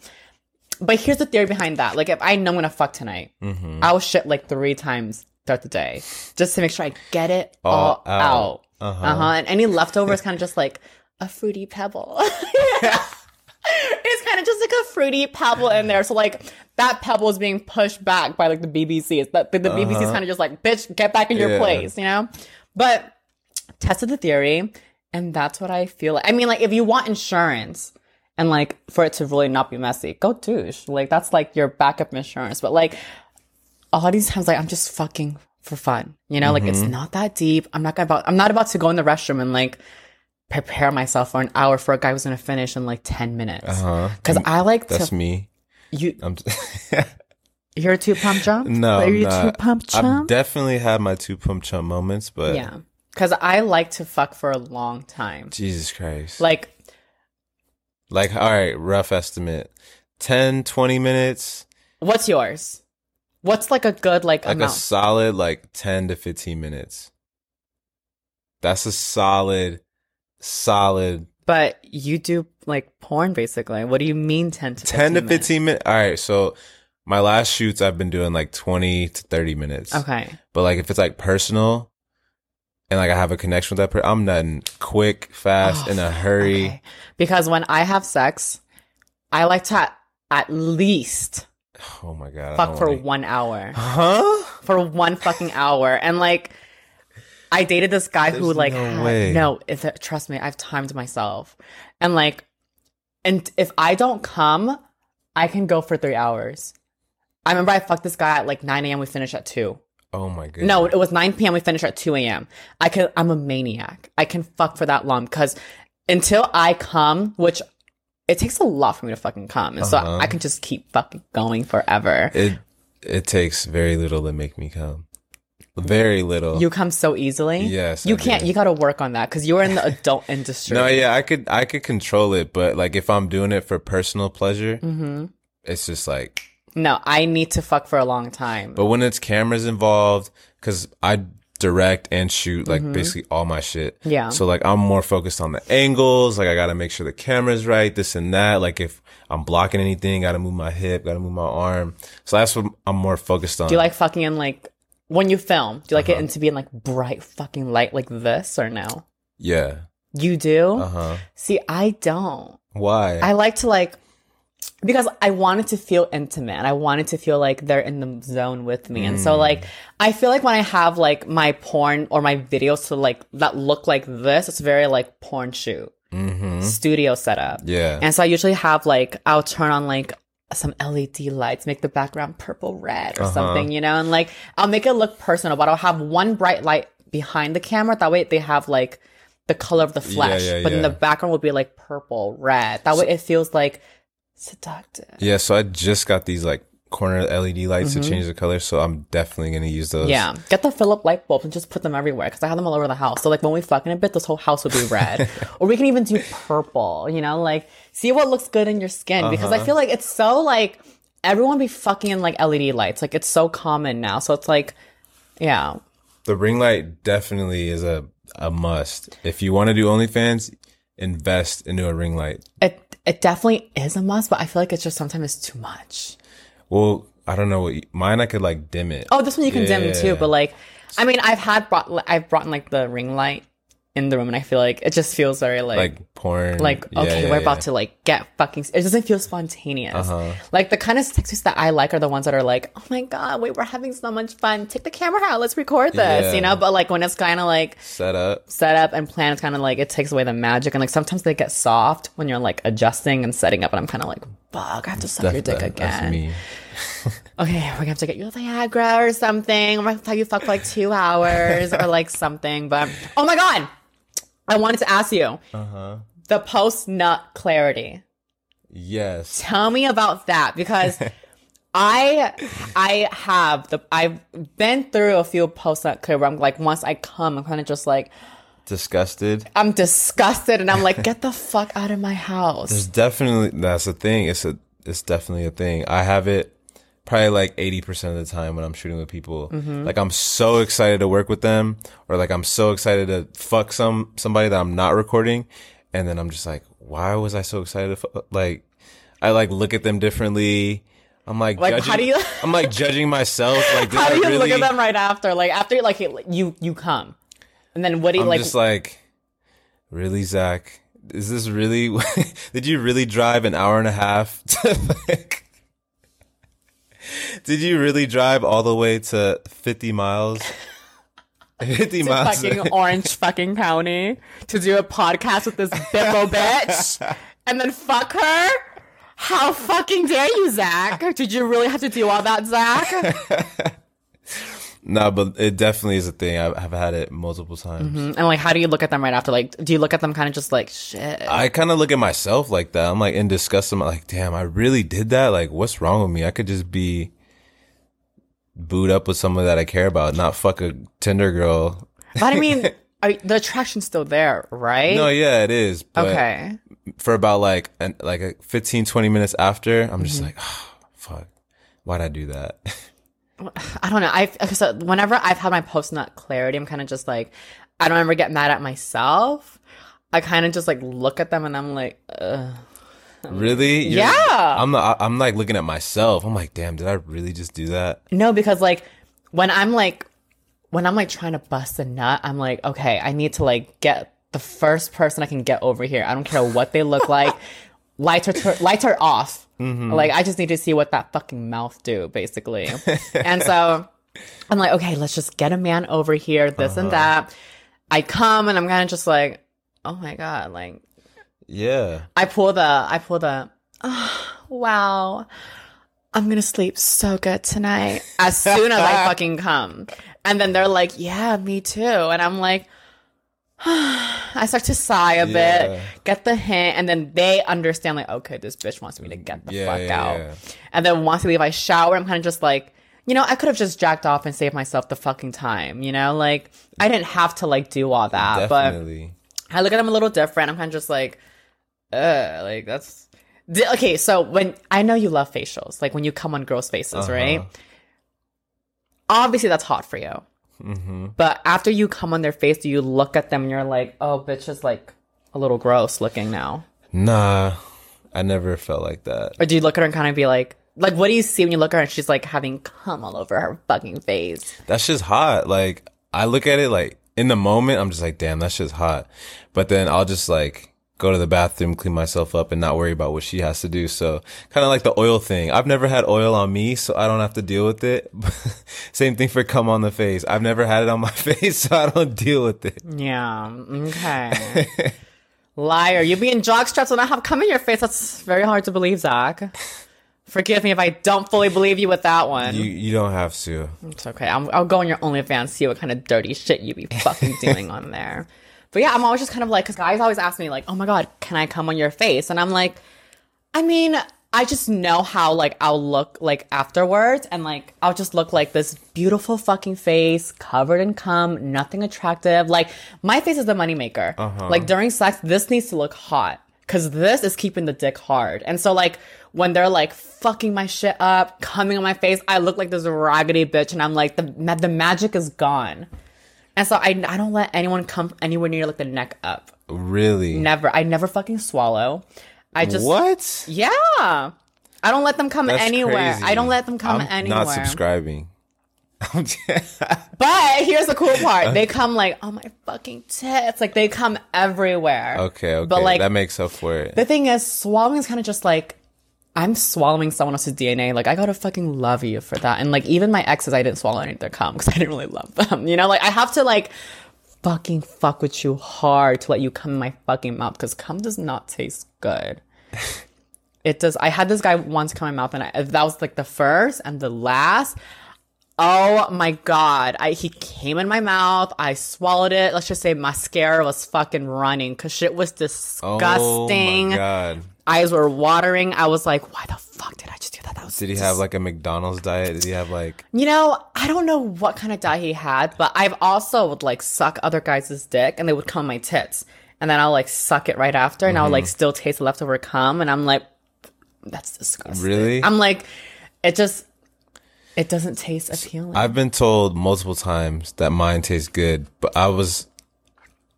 but here's the theory behind that. Like, if I know I'm gonna fuck tonight, Mm-hmm. I'll shit like three times throughout the day just to make sure I get it all, All out. out. Uh-huh. Uh huh. And any leftovers kind of just like a fruity pebble. [laughs] it's kind of just like a fruity pebble in there. So like that pebble is being pushed back by like the BBC. It's that the, the BBC is kind of just like, bitch, get back in your Uh-huh. Yeah. place, you know? But tested the theory, and that's what I feel like. I mean, like if you want insurance and like for it to really not be messy, go douche. Like that's like your backup insurance. But like all these times, like I'm just fucking for fun. You know, like it's Mm-hmm. not that deep. I'm not gonna about. I'm not about to go in the restroom and like prepare myself for an hour for a guy who's gonna finish in like ten minutes. Uh-huh. Because I like That's to. me. You, I'm you're a two pump chump. [laughs] No, are I'm you a two not. pump I've definitely had my two pump chump moments, but yeah, because I like to fuck for a long time. Jesus Christ. Like, Like, all right, rough estimate. 10, 20 minutes, what's yours? What's like a good like, like a solid like 10 to 15 minutes. That's a solid, solid but you do like porn basically. What do you mean ten to 10 to minutes? 15 minutes. All right. So my last shoots, I've been doing like 20 to 30 minutes. Okay. But like if it's like personal and like I have a connection with that person, I'm done quick, fast, in a oh, hurry. Oh, Okay. Because when I have sex, I like to at, least Oh my God. Fuck for wanna- one hour. Huh? For one fucking hour. And like, I dated this guy who like, no had- way. no, trust me, I've timed myself. And like, and if I don't come, I can go for three hours. I remember I fucked this guy at like 9 a.m. We finished at 2. Oh my goodness. No, it was 9 p.m. We finished at 2 a.m. I can, I'm a maniac. I can fuck for that long because until I come, which it takes a lot for me to fucking come. And so Uh-huh. I can just keep fucking going forever. It it takes very little to make me come. Very little. You come so easily. Yes, You I can't, do. you got to work on that because you're in the adult [laughs] industry. no, yeah, I could I could control it, but like if I'm doing it for personal pleasure, Mm-hmm. it's just like. No, I need to fuck for a long time. But when it's cameras involved, because I direct and shoot like Mm-hmm. basically all my shit. Yeah. So like I'm more focused on the angles. Like I gotta make sure the camera's right, this and that. Like if I'm blocking anything, gotta move my hip, gotta move my arm. So that's what I'm more focused on. do you like fucking in like, when you film, do you like Uh-huh. it into being like bright fucking light like this or no? Yeah. You do? Uh huh. See, I don't. Why? I like to like because I wanted to feel intimate I wanted to feel like they're in the zone with me. And so Mm. like I feel like when I have like my porn or my videos to like that look like this, it's very like porn shoot. mm-hmm. Studio setup. Yeah. And so I usually have like I'll turn on like some LED lights, make the background purple red or Uh-huh. something, you know, and like I'll make it look personal, but I'll have one bright light behind the camera. That way they have like the color of the flesh, yeah, but then the background will be like purple, red. That way it feels like seductive. Yeah, so I just got these like corner LED lights to change the color, so I'm definitely gonna use those. Mm-hmm. Yeah, get the Philip light bulbs and just put them everywhere because I have them all over the house. So like when we fuck in a bit, this whole house will be red, [laughs] or we can even do purple. You know, like see what looks good in your skin because Uh-huh. I feel like it's so like everyone be fucking in like LED lights. Like it's so common now. So it's like, yeah, The ring light definitely is a a must. If you want to do OnlyFans, invest into a ring light. it it definitely is a must. But I feel like it's just sometimes it's too much. Well, I don't know what mine. I could like dim it. Oh, this one you can dim too. But like, I mean, I've had brought I've brought in like the ring light in the room, and I feel like it just feels very like Like porn. like Yeah, okay, yeah, we're yeah. about to like get fucking. It doesn't feel spontaneous. Uh-huh. Like the kind of sex pics that I like are the ones that are like, oh my god, wait, we're having so much fun. Take the camera out, let's record this. You know, but like when it's kind of like set up. set up and planned, it's kind of like it takes away the magic. And like sometimes they get soft when you're like adjusting and setting up, and I'm kind of like, fuck, I have to suck your dick that- again. That's me. [laughs] Okay, we're gonna have to get you a Viagra or something. We're gonna have to have you fuck for like two hours or like something. But oh my god, I wanted to ask you Uh-huh. the post nut clarity. Yes. Tell me about that because [laughs] I I have the I've been through a few post nut clarity where I'm like once I come, I'm kind of just like Disgusted. I'm disgusted and I'm like [laughs] get the fuck out of my house. There's definitely that's a thing. It's a it's definitely a thing. I have it probably like 80% of the time when I'm shooting with people. Mm-hmm. Like I'm so excited to work with them or like I'm so excited to fuck some somebody that I'm not recording and then I'm just like why was I so excited to like I like look at them differently. I'm like, Like, judging, how do you- [laughs] I'm like judging myself. [laughs] Like, How do you really, look at them right after? Like after like you you come, and then what do you I'm like? just like, really, Zach? Is this really? [laughs] did you really drive an hour and a half? To, like, [laughs] did you really drive all the way to 50 miles? [laughs] 50 miles. fucking Orange fucking County to do a podcast with this bimbo [laughs] bitch and then fuck her? How fucking dare you, Zach? Did you really have to do all that, Zach? No, but it definitely is a thing. I've, I've had it multiple times. and like, how do you look at them right after? Like, do you look at them kind of just like shit? I kind of look at myself like that. I'm like in disgust. I'm like, damn, I really did that. Like, what's wrong with me? I could just be booed up with someone that I care about, not fuck a Tinder girl. But I mean, [laughs] are, the attraction's still there, right? No, yeah, it is. But okay. For about like an, like a 15, 20 minutes after, I'm Mm-hmm. just like, oh, fuck, why'd I do that? [laughs] [sighs] I don't know. I so whenever I've had my post nut clarity, I'm kind of just like, I don't ever get mad at myself. I kind of just like look at them and I'm like, Ugh. really? You're- Yeah. I'm not, I'm like looking at myself. I'm like, damn, did I really just do that? No, because like when I'm like when I'm like trying to bust a nut, I'm like, okay, I need to like get the first person I can get over here. I don't care what they look [laughs] like. Lights are tur- lights are off. Mm-hmm. Like I just need to see what that fucking mouth do, basically. [laughs] and so I'm like, okay, let's just get a man over here, this and uh-huh. that. I come and I'm kind of just like, oh my god, like Yeah. I pull the, I pull the, oh, wow, I'm gonna sleep so good tonight as soon as I [laughs] fucking come. And then they're like, yeah, me too. And I'm like, [sighs] I start to sigh a Yeah. bit, get the hint, and then they understand, like, okay, this bitch wants me to get the Yeah, fuck yeah, out. And then once I leave, I shower. I'm kind of just like, you know, I could have just jacked off and saved myself the fucking time, you know? Like, I didn't have to, like, do all that. But I look at them a little different. I'm kind of just like, uh, like that's okay. So when I know you love facials, like when you come on girls' faces, Uh-huh. right? Obviously, that's hot for you. Mm-hmm. But after you come on their face, you look at them and you're like, oh, bitch is like a little gross looking now? Nah, I never felt like that. Or do you look at her and kind of be like, like, what do you see when you look at her and she's like having cum all over her fucking face? That's just hot. Like I look at it like in the moment, I'm just like, damn, that's just hot. But then I'll just like go to the bathroom, clean myself up, and not worry about what she has to do. So kind of like the oil thing. I've never had oil on me, so I don't have to deal with it. [laughs] Same thing for come on the face. I've never had it on my [laughs] face, so I don't deal with it. Yeah. Okay. [laughs] Liar. You be in jock straps and I have come in your face. That's very hard to believe, Zach. Forgive me if I don't fully believe you with that one. You you don't have to. It's okay. I'm, I'll go on your OnlyFans, see what kind of dirty shit you be fucking doing on there. But yeah, I'm always just kind of like, because guys always ask me, like, oh my God, can I come on your face? And I'm like, I mean, I just know how, like, I'll look, like, afterwards. And, like, I'll just look like this beautiful fucking face, covered in cum, nothing attractive. Like, my face is the moneymaker. Uh-huh. Like, during sex, this needs to look hot. Cause this is keeping the dick hard. And so, like, when they're like fucking my shit up, coming on my face, I look like this raggedy bitch, and I'm like, the the magic is gone. And so I I don't let anyone come anywhere near like the neck up. Really? Never. I never fucking swallow. I just what? yeah. I don't let them come That's anywhere. crazy. I don't let them come I'm anywhere. Not subscribing. [laughs] But here's the cool part: they come like, oh my fucking tits, like they come everywhere. okay, okay. But like that makes up for it. the thing is, swallowing is kind of just like I'm swallowing someone else's DNA. Like I gotta fucking love you for that. And like even my exes, I didn't swallow any of their cum because [laughs] I didn't really love them. You know, like I have to like fucking fuck with you hard to let you come in my fucking mouth because cum does not taste good. [laughs] it does. I had this guy once come in my mouth, and I, that was like the first and the last. Oh my god! I he came in my mouth. I swallowed it. Let's just say mascara was fucking running because shit was disgusting Oh my god. Eyes were watering. I was like, why the fuck did I just do that? That was Did he have like a McDonald's diet? Did he have like you know, I don't know what kind of diet he had, but I've also would like suck other guys' dick and they would come my tits. And then I'll like suck it right after and I'll like mm-hmm. still taste the leftover cum and I'm like, that's disgusting. Really? I'm like, it just it doesn't taste appealing. I've been told multiple times that mine tastes good, but I was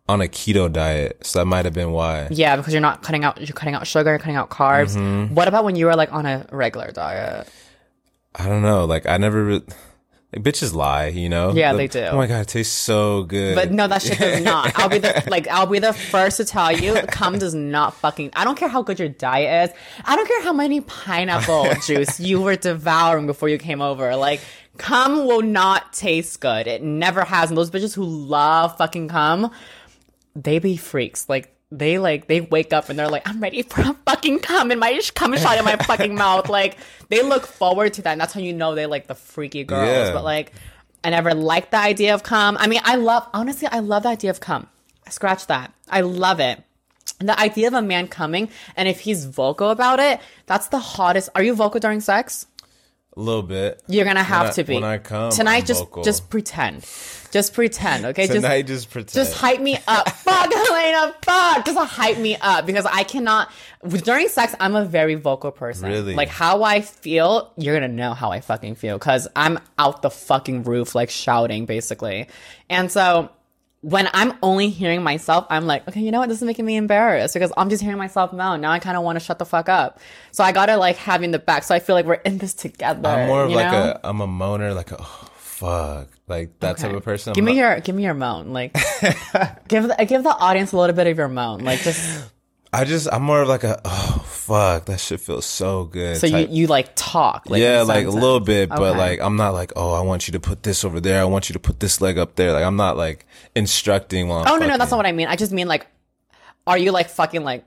on a keto diet, so that might have been why. yeah, because you're not cutting out you're cutting out sugar, you're cutting out carbs. Mm-hmm. What about when you were like on a regular diet? I don't know. Like I never re- like bitches lie, you know? Yeah, The- they do. Oh my god, it tastes so good. But no, that shit does [laughs] not. I'll be the like I'll be the first to tell you, cum does not fucking. I don't care how good your diet is. I don't care how many pineapple [laughs] juice you were devouring before you came over. Like cum will not taste good. It never has. And those bitches who love fucking cum, they be freaks. Like they like they wake up and they're like, I'm ready for a fucking cum in my cum shot in my fucking [laughs] mouth. Like they look forward to that, and that's how you know they like the freaky girls. Yeah. But like, I never liked the idea of cum. I mean, I love honestly, I love the idea of cum. Scratch that. I love it. The idea of a man coming, and if he's vocal about it, that's the hottest. Are you vocal during sex? A little bit. You're gonna have I- to be. when I come, tonight, I'm just vocal. just pretend, just pretend, okay? Tonight, just just pretend. just hype me up. [laughs] fuck, Elena, fuck. Just hype me up because I cannot. During sex, I'm a very vocal person. Really? Like how I feel, you're gonna know how I fucking feel because I'm out the fucking roof, like shouting, basically. And so when I'm only hearing myself, I'm like, okay, you know what? This is making me embarrassed because I'm just hearing myself moan. Now I kind of want to shut the fuck up. So I gotta like have in the back. So I feel like we're in this together. I'm more of like know? a I'm a moaner, like a oh, fuck, like that type of person. Give I'm me not- your give me your moan. Like [laughs] give the, give the audience a little bit of your moan. Like just [laughs] I just I'm more of like a oh fuck, that shit feels so good. so you type- you like talk. Like, yeah, like a little bit, but Okay. like I'm not like, oh, I want you to put this over there. I want you to put this leg up there. Like I'm not like instructing while. I'm Oh no no, that's not what I mean. I just mean like, are you like fucking like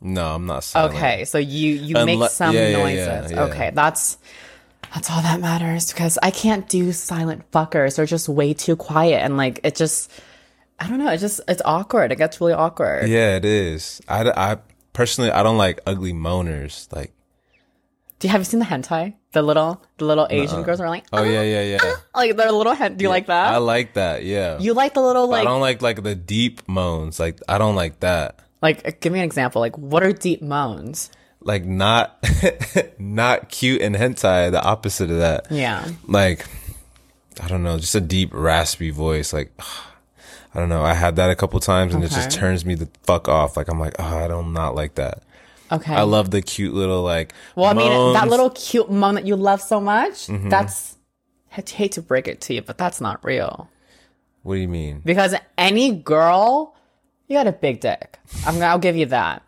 No, I'm not. Silent. okay? So you you make some yeah, yeah, noises. yeah. Okay, that's that's all that matters because I can't do silent fuckers. They're just way too quiet and like it just. I don't know. It just it's awkward. It gets really awkward. Yeah, it is. I, I personally I don't like ugly moaners. Like Do you have you seen the hentai? The little the little Asian girls are like oh yeah yeah yeah. Ah, like they're little hen. Do you like that? I like that. Yeah. you like the little But I don't like like the deep moans. Like I don't like that. like uh, give me an example. Like what are deep moans? Like not [laughs] not cute and hentai. The opposite of that. Yeah. like I don't know, just a deep raspy voice. Like I don't know. I had that a couple times and it just turns me the fuck off. Like I'm like, oh, I don't not like that. Okay. I love the cute little like. Well, I mean, that. Mm-hmm. little cute moan that you love so much, that's, I hate to break it to you, but that's not real. What do you mean? Because any girl, you got a big dick. I'm gonna, I'll give you that.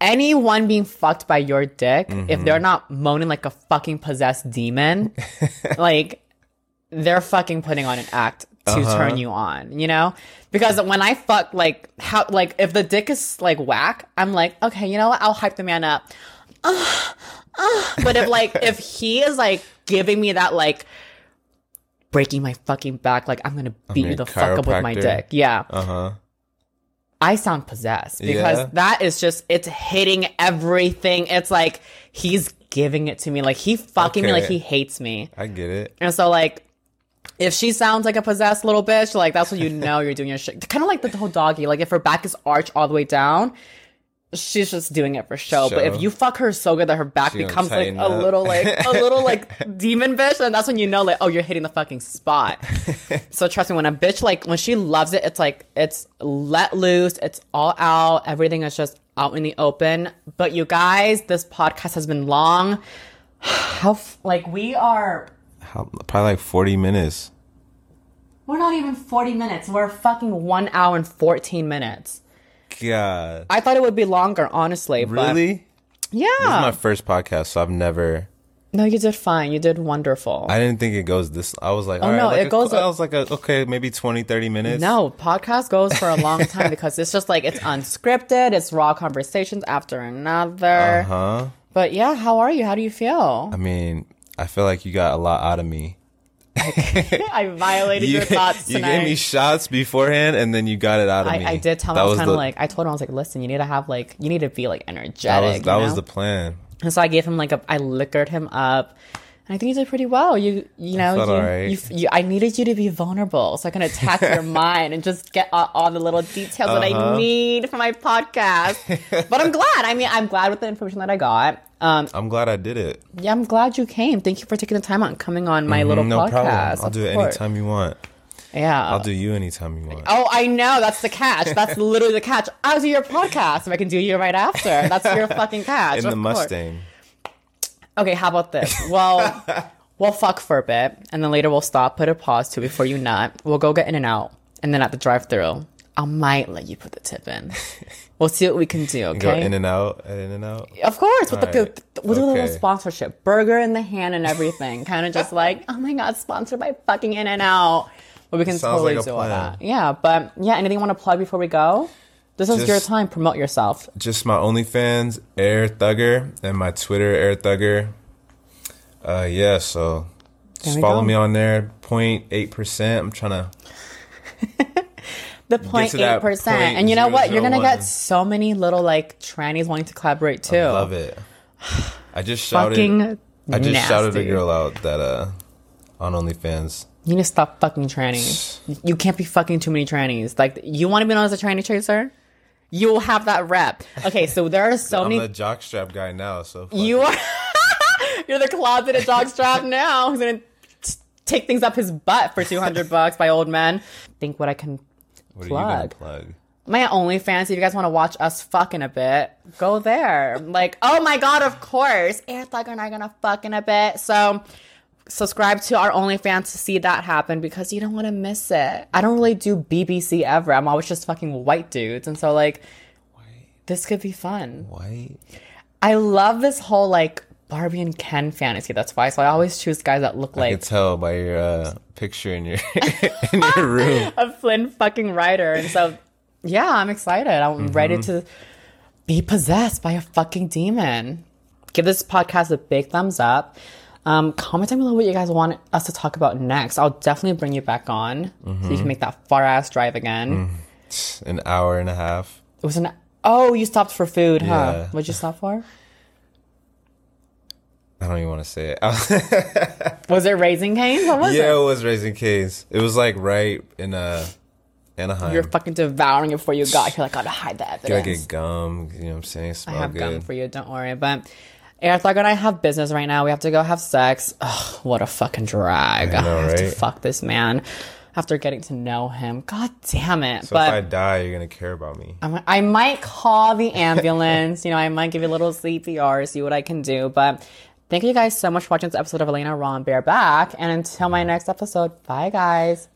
Anyone being fucked by your dick, Mm-hmm. if they're not moaning like a fucking possessed demon, [laughs] like, they're fucking putting on an act to Uh-huh. turn you on, you know? Because when I fuck, like, how, like, if the dick is like whack, I'm like, okay, you know what? I'll hype the man up. [sighs] [sighs] [sighs] But if like [laughs] if he is like giving me that like breaking my fucking back, like I'm gonna beat mean, you the fuck up with my dick. Yeah. Uh huh. I sound possessed because Yeah? that is just it's hitting everything. It's like he's giving it to me. Like he fucking me like he hates me. I get it. And so like if she sounds like a possessed little bitch, like that's when you know you're doing your shit. Kind of like the whole doggy. Like if her back is arched all the way down, she's just doing it for show. But if you fuck her so good that her back She becomes like a up. little like a little like [laughs] demon bitch, then that's when you know like oh you're hitting the fucking spot. [laughs] so trust me, when a bitch like when she loves it, it's like it's let loose, it's all out, everything is just out in the open. But you guys, this podcast has been long. [sighs] How f- like we are How, probably like 40 minutes. We're not even 40 minutes. We're fucking one hour and 14 minutes. God. I thought it would be longer, honestly. But Really? yeah. This is my first podcast, so I've never. no, you did fine. You did wonderful. I didn't think it goes this. I was like, Oh, all right, no, like it a- goes- I was like, a, okay, maybe 20, 30 minutes. no, podcast goes for a long time [laughs] because it's just like it's unscripted. It's raw conversations after another. Huh? But yeah, how are you? How do you feel? I mean, I feel like you got a lot out of me. [laughs] I violated You, your thoughts you gave me shots beforehand, and then you got it out of I, me. I did tell him That I was was kind of like I told him I was like, listen, you need to have like you need to be like energetic. That was that was the plan. And so I gave him like a, I liquored him up. And I think you did pretty well. You, you know, you, alright. you, you, I needed you to be vulnerable so I can attack your [laughs] mind and just get all, all the little details that I Uh-huh. need for my podcast. but I'm glad. I mean, I'm glad with the information that I got. Um, I'm glad I did it. yeah, I'm glad you came. Thank you for taking the time out and coming on my little Mm-hmm. no podcast. problem. I'll Of do it course. anytime you want. Yeah. I'll do you anytime you want. Oh, I know. That's the catch. That's literally the catch. I'll do your podcast if I can do you right after. That's your [laughs] fucking catch. In the course. Mustang. Okay, how about this? Well, [laughs] we'll fuck for a bit, and then later we'll stop, put a pause to before you nut. We'll go get in and out, and then at the drive-through, I might let you put the tip in. [laughs] We'll see what we can do. Go in and out, in and out. of course, with the Alright, with a little sponsorship, burger in the hand and everything, kind of just like, oh my god, sponsored by fucking In-N-Out. But we can Sounds totally like do all that. Yeah, but yeah, anything you want to plug before we go? This is your time. Promote yourself. Just my OnlyFans, Air Thugger, and my Twitter, Air Thugger. Uh, yeah, so just follow go. me on there. 0.8 percent. I'm trying [laughs] to. The 0.8%. and you know what? You're gonna get so many little like trannies wanting to collaborate too. Love it. [sighs] I just shouted. Fucking I just shouted a girl out that uh on OnlyFans. You need to stop fucking trannies. [sighs] You can't be fucking too many trannies. Like, you want to be known as a tranny chaser? You will have that rep. Okay, so there are so I'm many. the jockstrap guy now, so you are. [laughs] You're the closeted jockstrap now. Who's gonna t- take things up his butt for two hundred [laughs] bucks by old men? Think what I can. What are you gonna plug. plug? My OnlyFans. If you guys want to watch us fucking a bit, go there. Like, oh my god, of course, Air Thugger and I are gonna fuck in a bit. So subscribe to our OnlyFans to see that happen because you don't want to miss it. I don't really do BBC ever. I'm always just fucking white dudes, and so like, this could be fun. White. I love this whole like Barbie and Ken fantasy. That's why. So I always choose guys that look I like can tell by your uh, picture in your [laughs] in your room. [laughs] a Flynn fucking Rider. And so, yeah, I'm excited. I'm ready to be possessed by a fucking demon. Give this podcast a big thumbs up. Um, comment down below what you guys want us to talk about next. I'll definitely bring you back on so you can make that far ass drive again. An hour and a half. It was an oh, you stopped for food, huh? Yeah. What'd you stop for? I don't even want to say it. [laughs] Was it Raising Cane's? What was yeah, it? it was Raising Cane's. It was like right in uh Anaheim. You're fucking devouring it before you got. You're like, gotta hide the Gotta get gum. You know what I'm saying? I Smell have good. gum for you. Don't worry. But Thug and I have business right now. We have to go have sex. Ugh, what a fucking drag. I know, have to fuck this man after getting to know him. God damn it. So if I die, you're gonna care about me. I'm- I might call the ambulance. [laughs] you know, I might give you a little CPR, see what I can do. But thank you guys so much for watching this episode of Elena Raw Bear Back. And until my next episode, bye guys.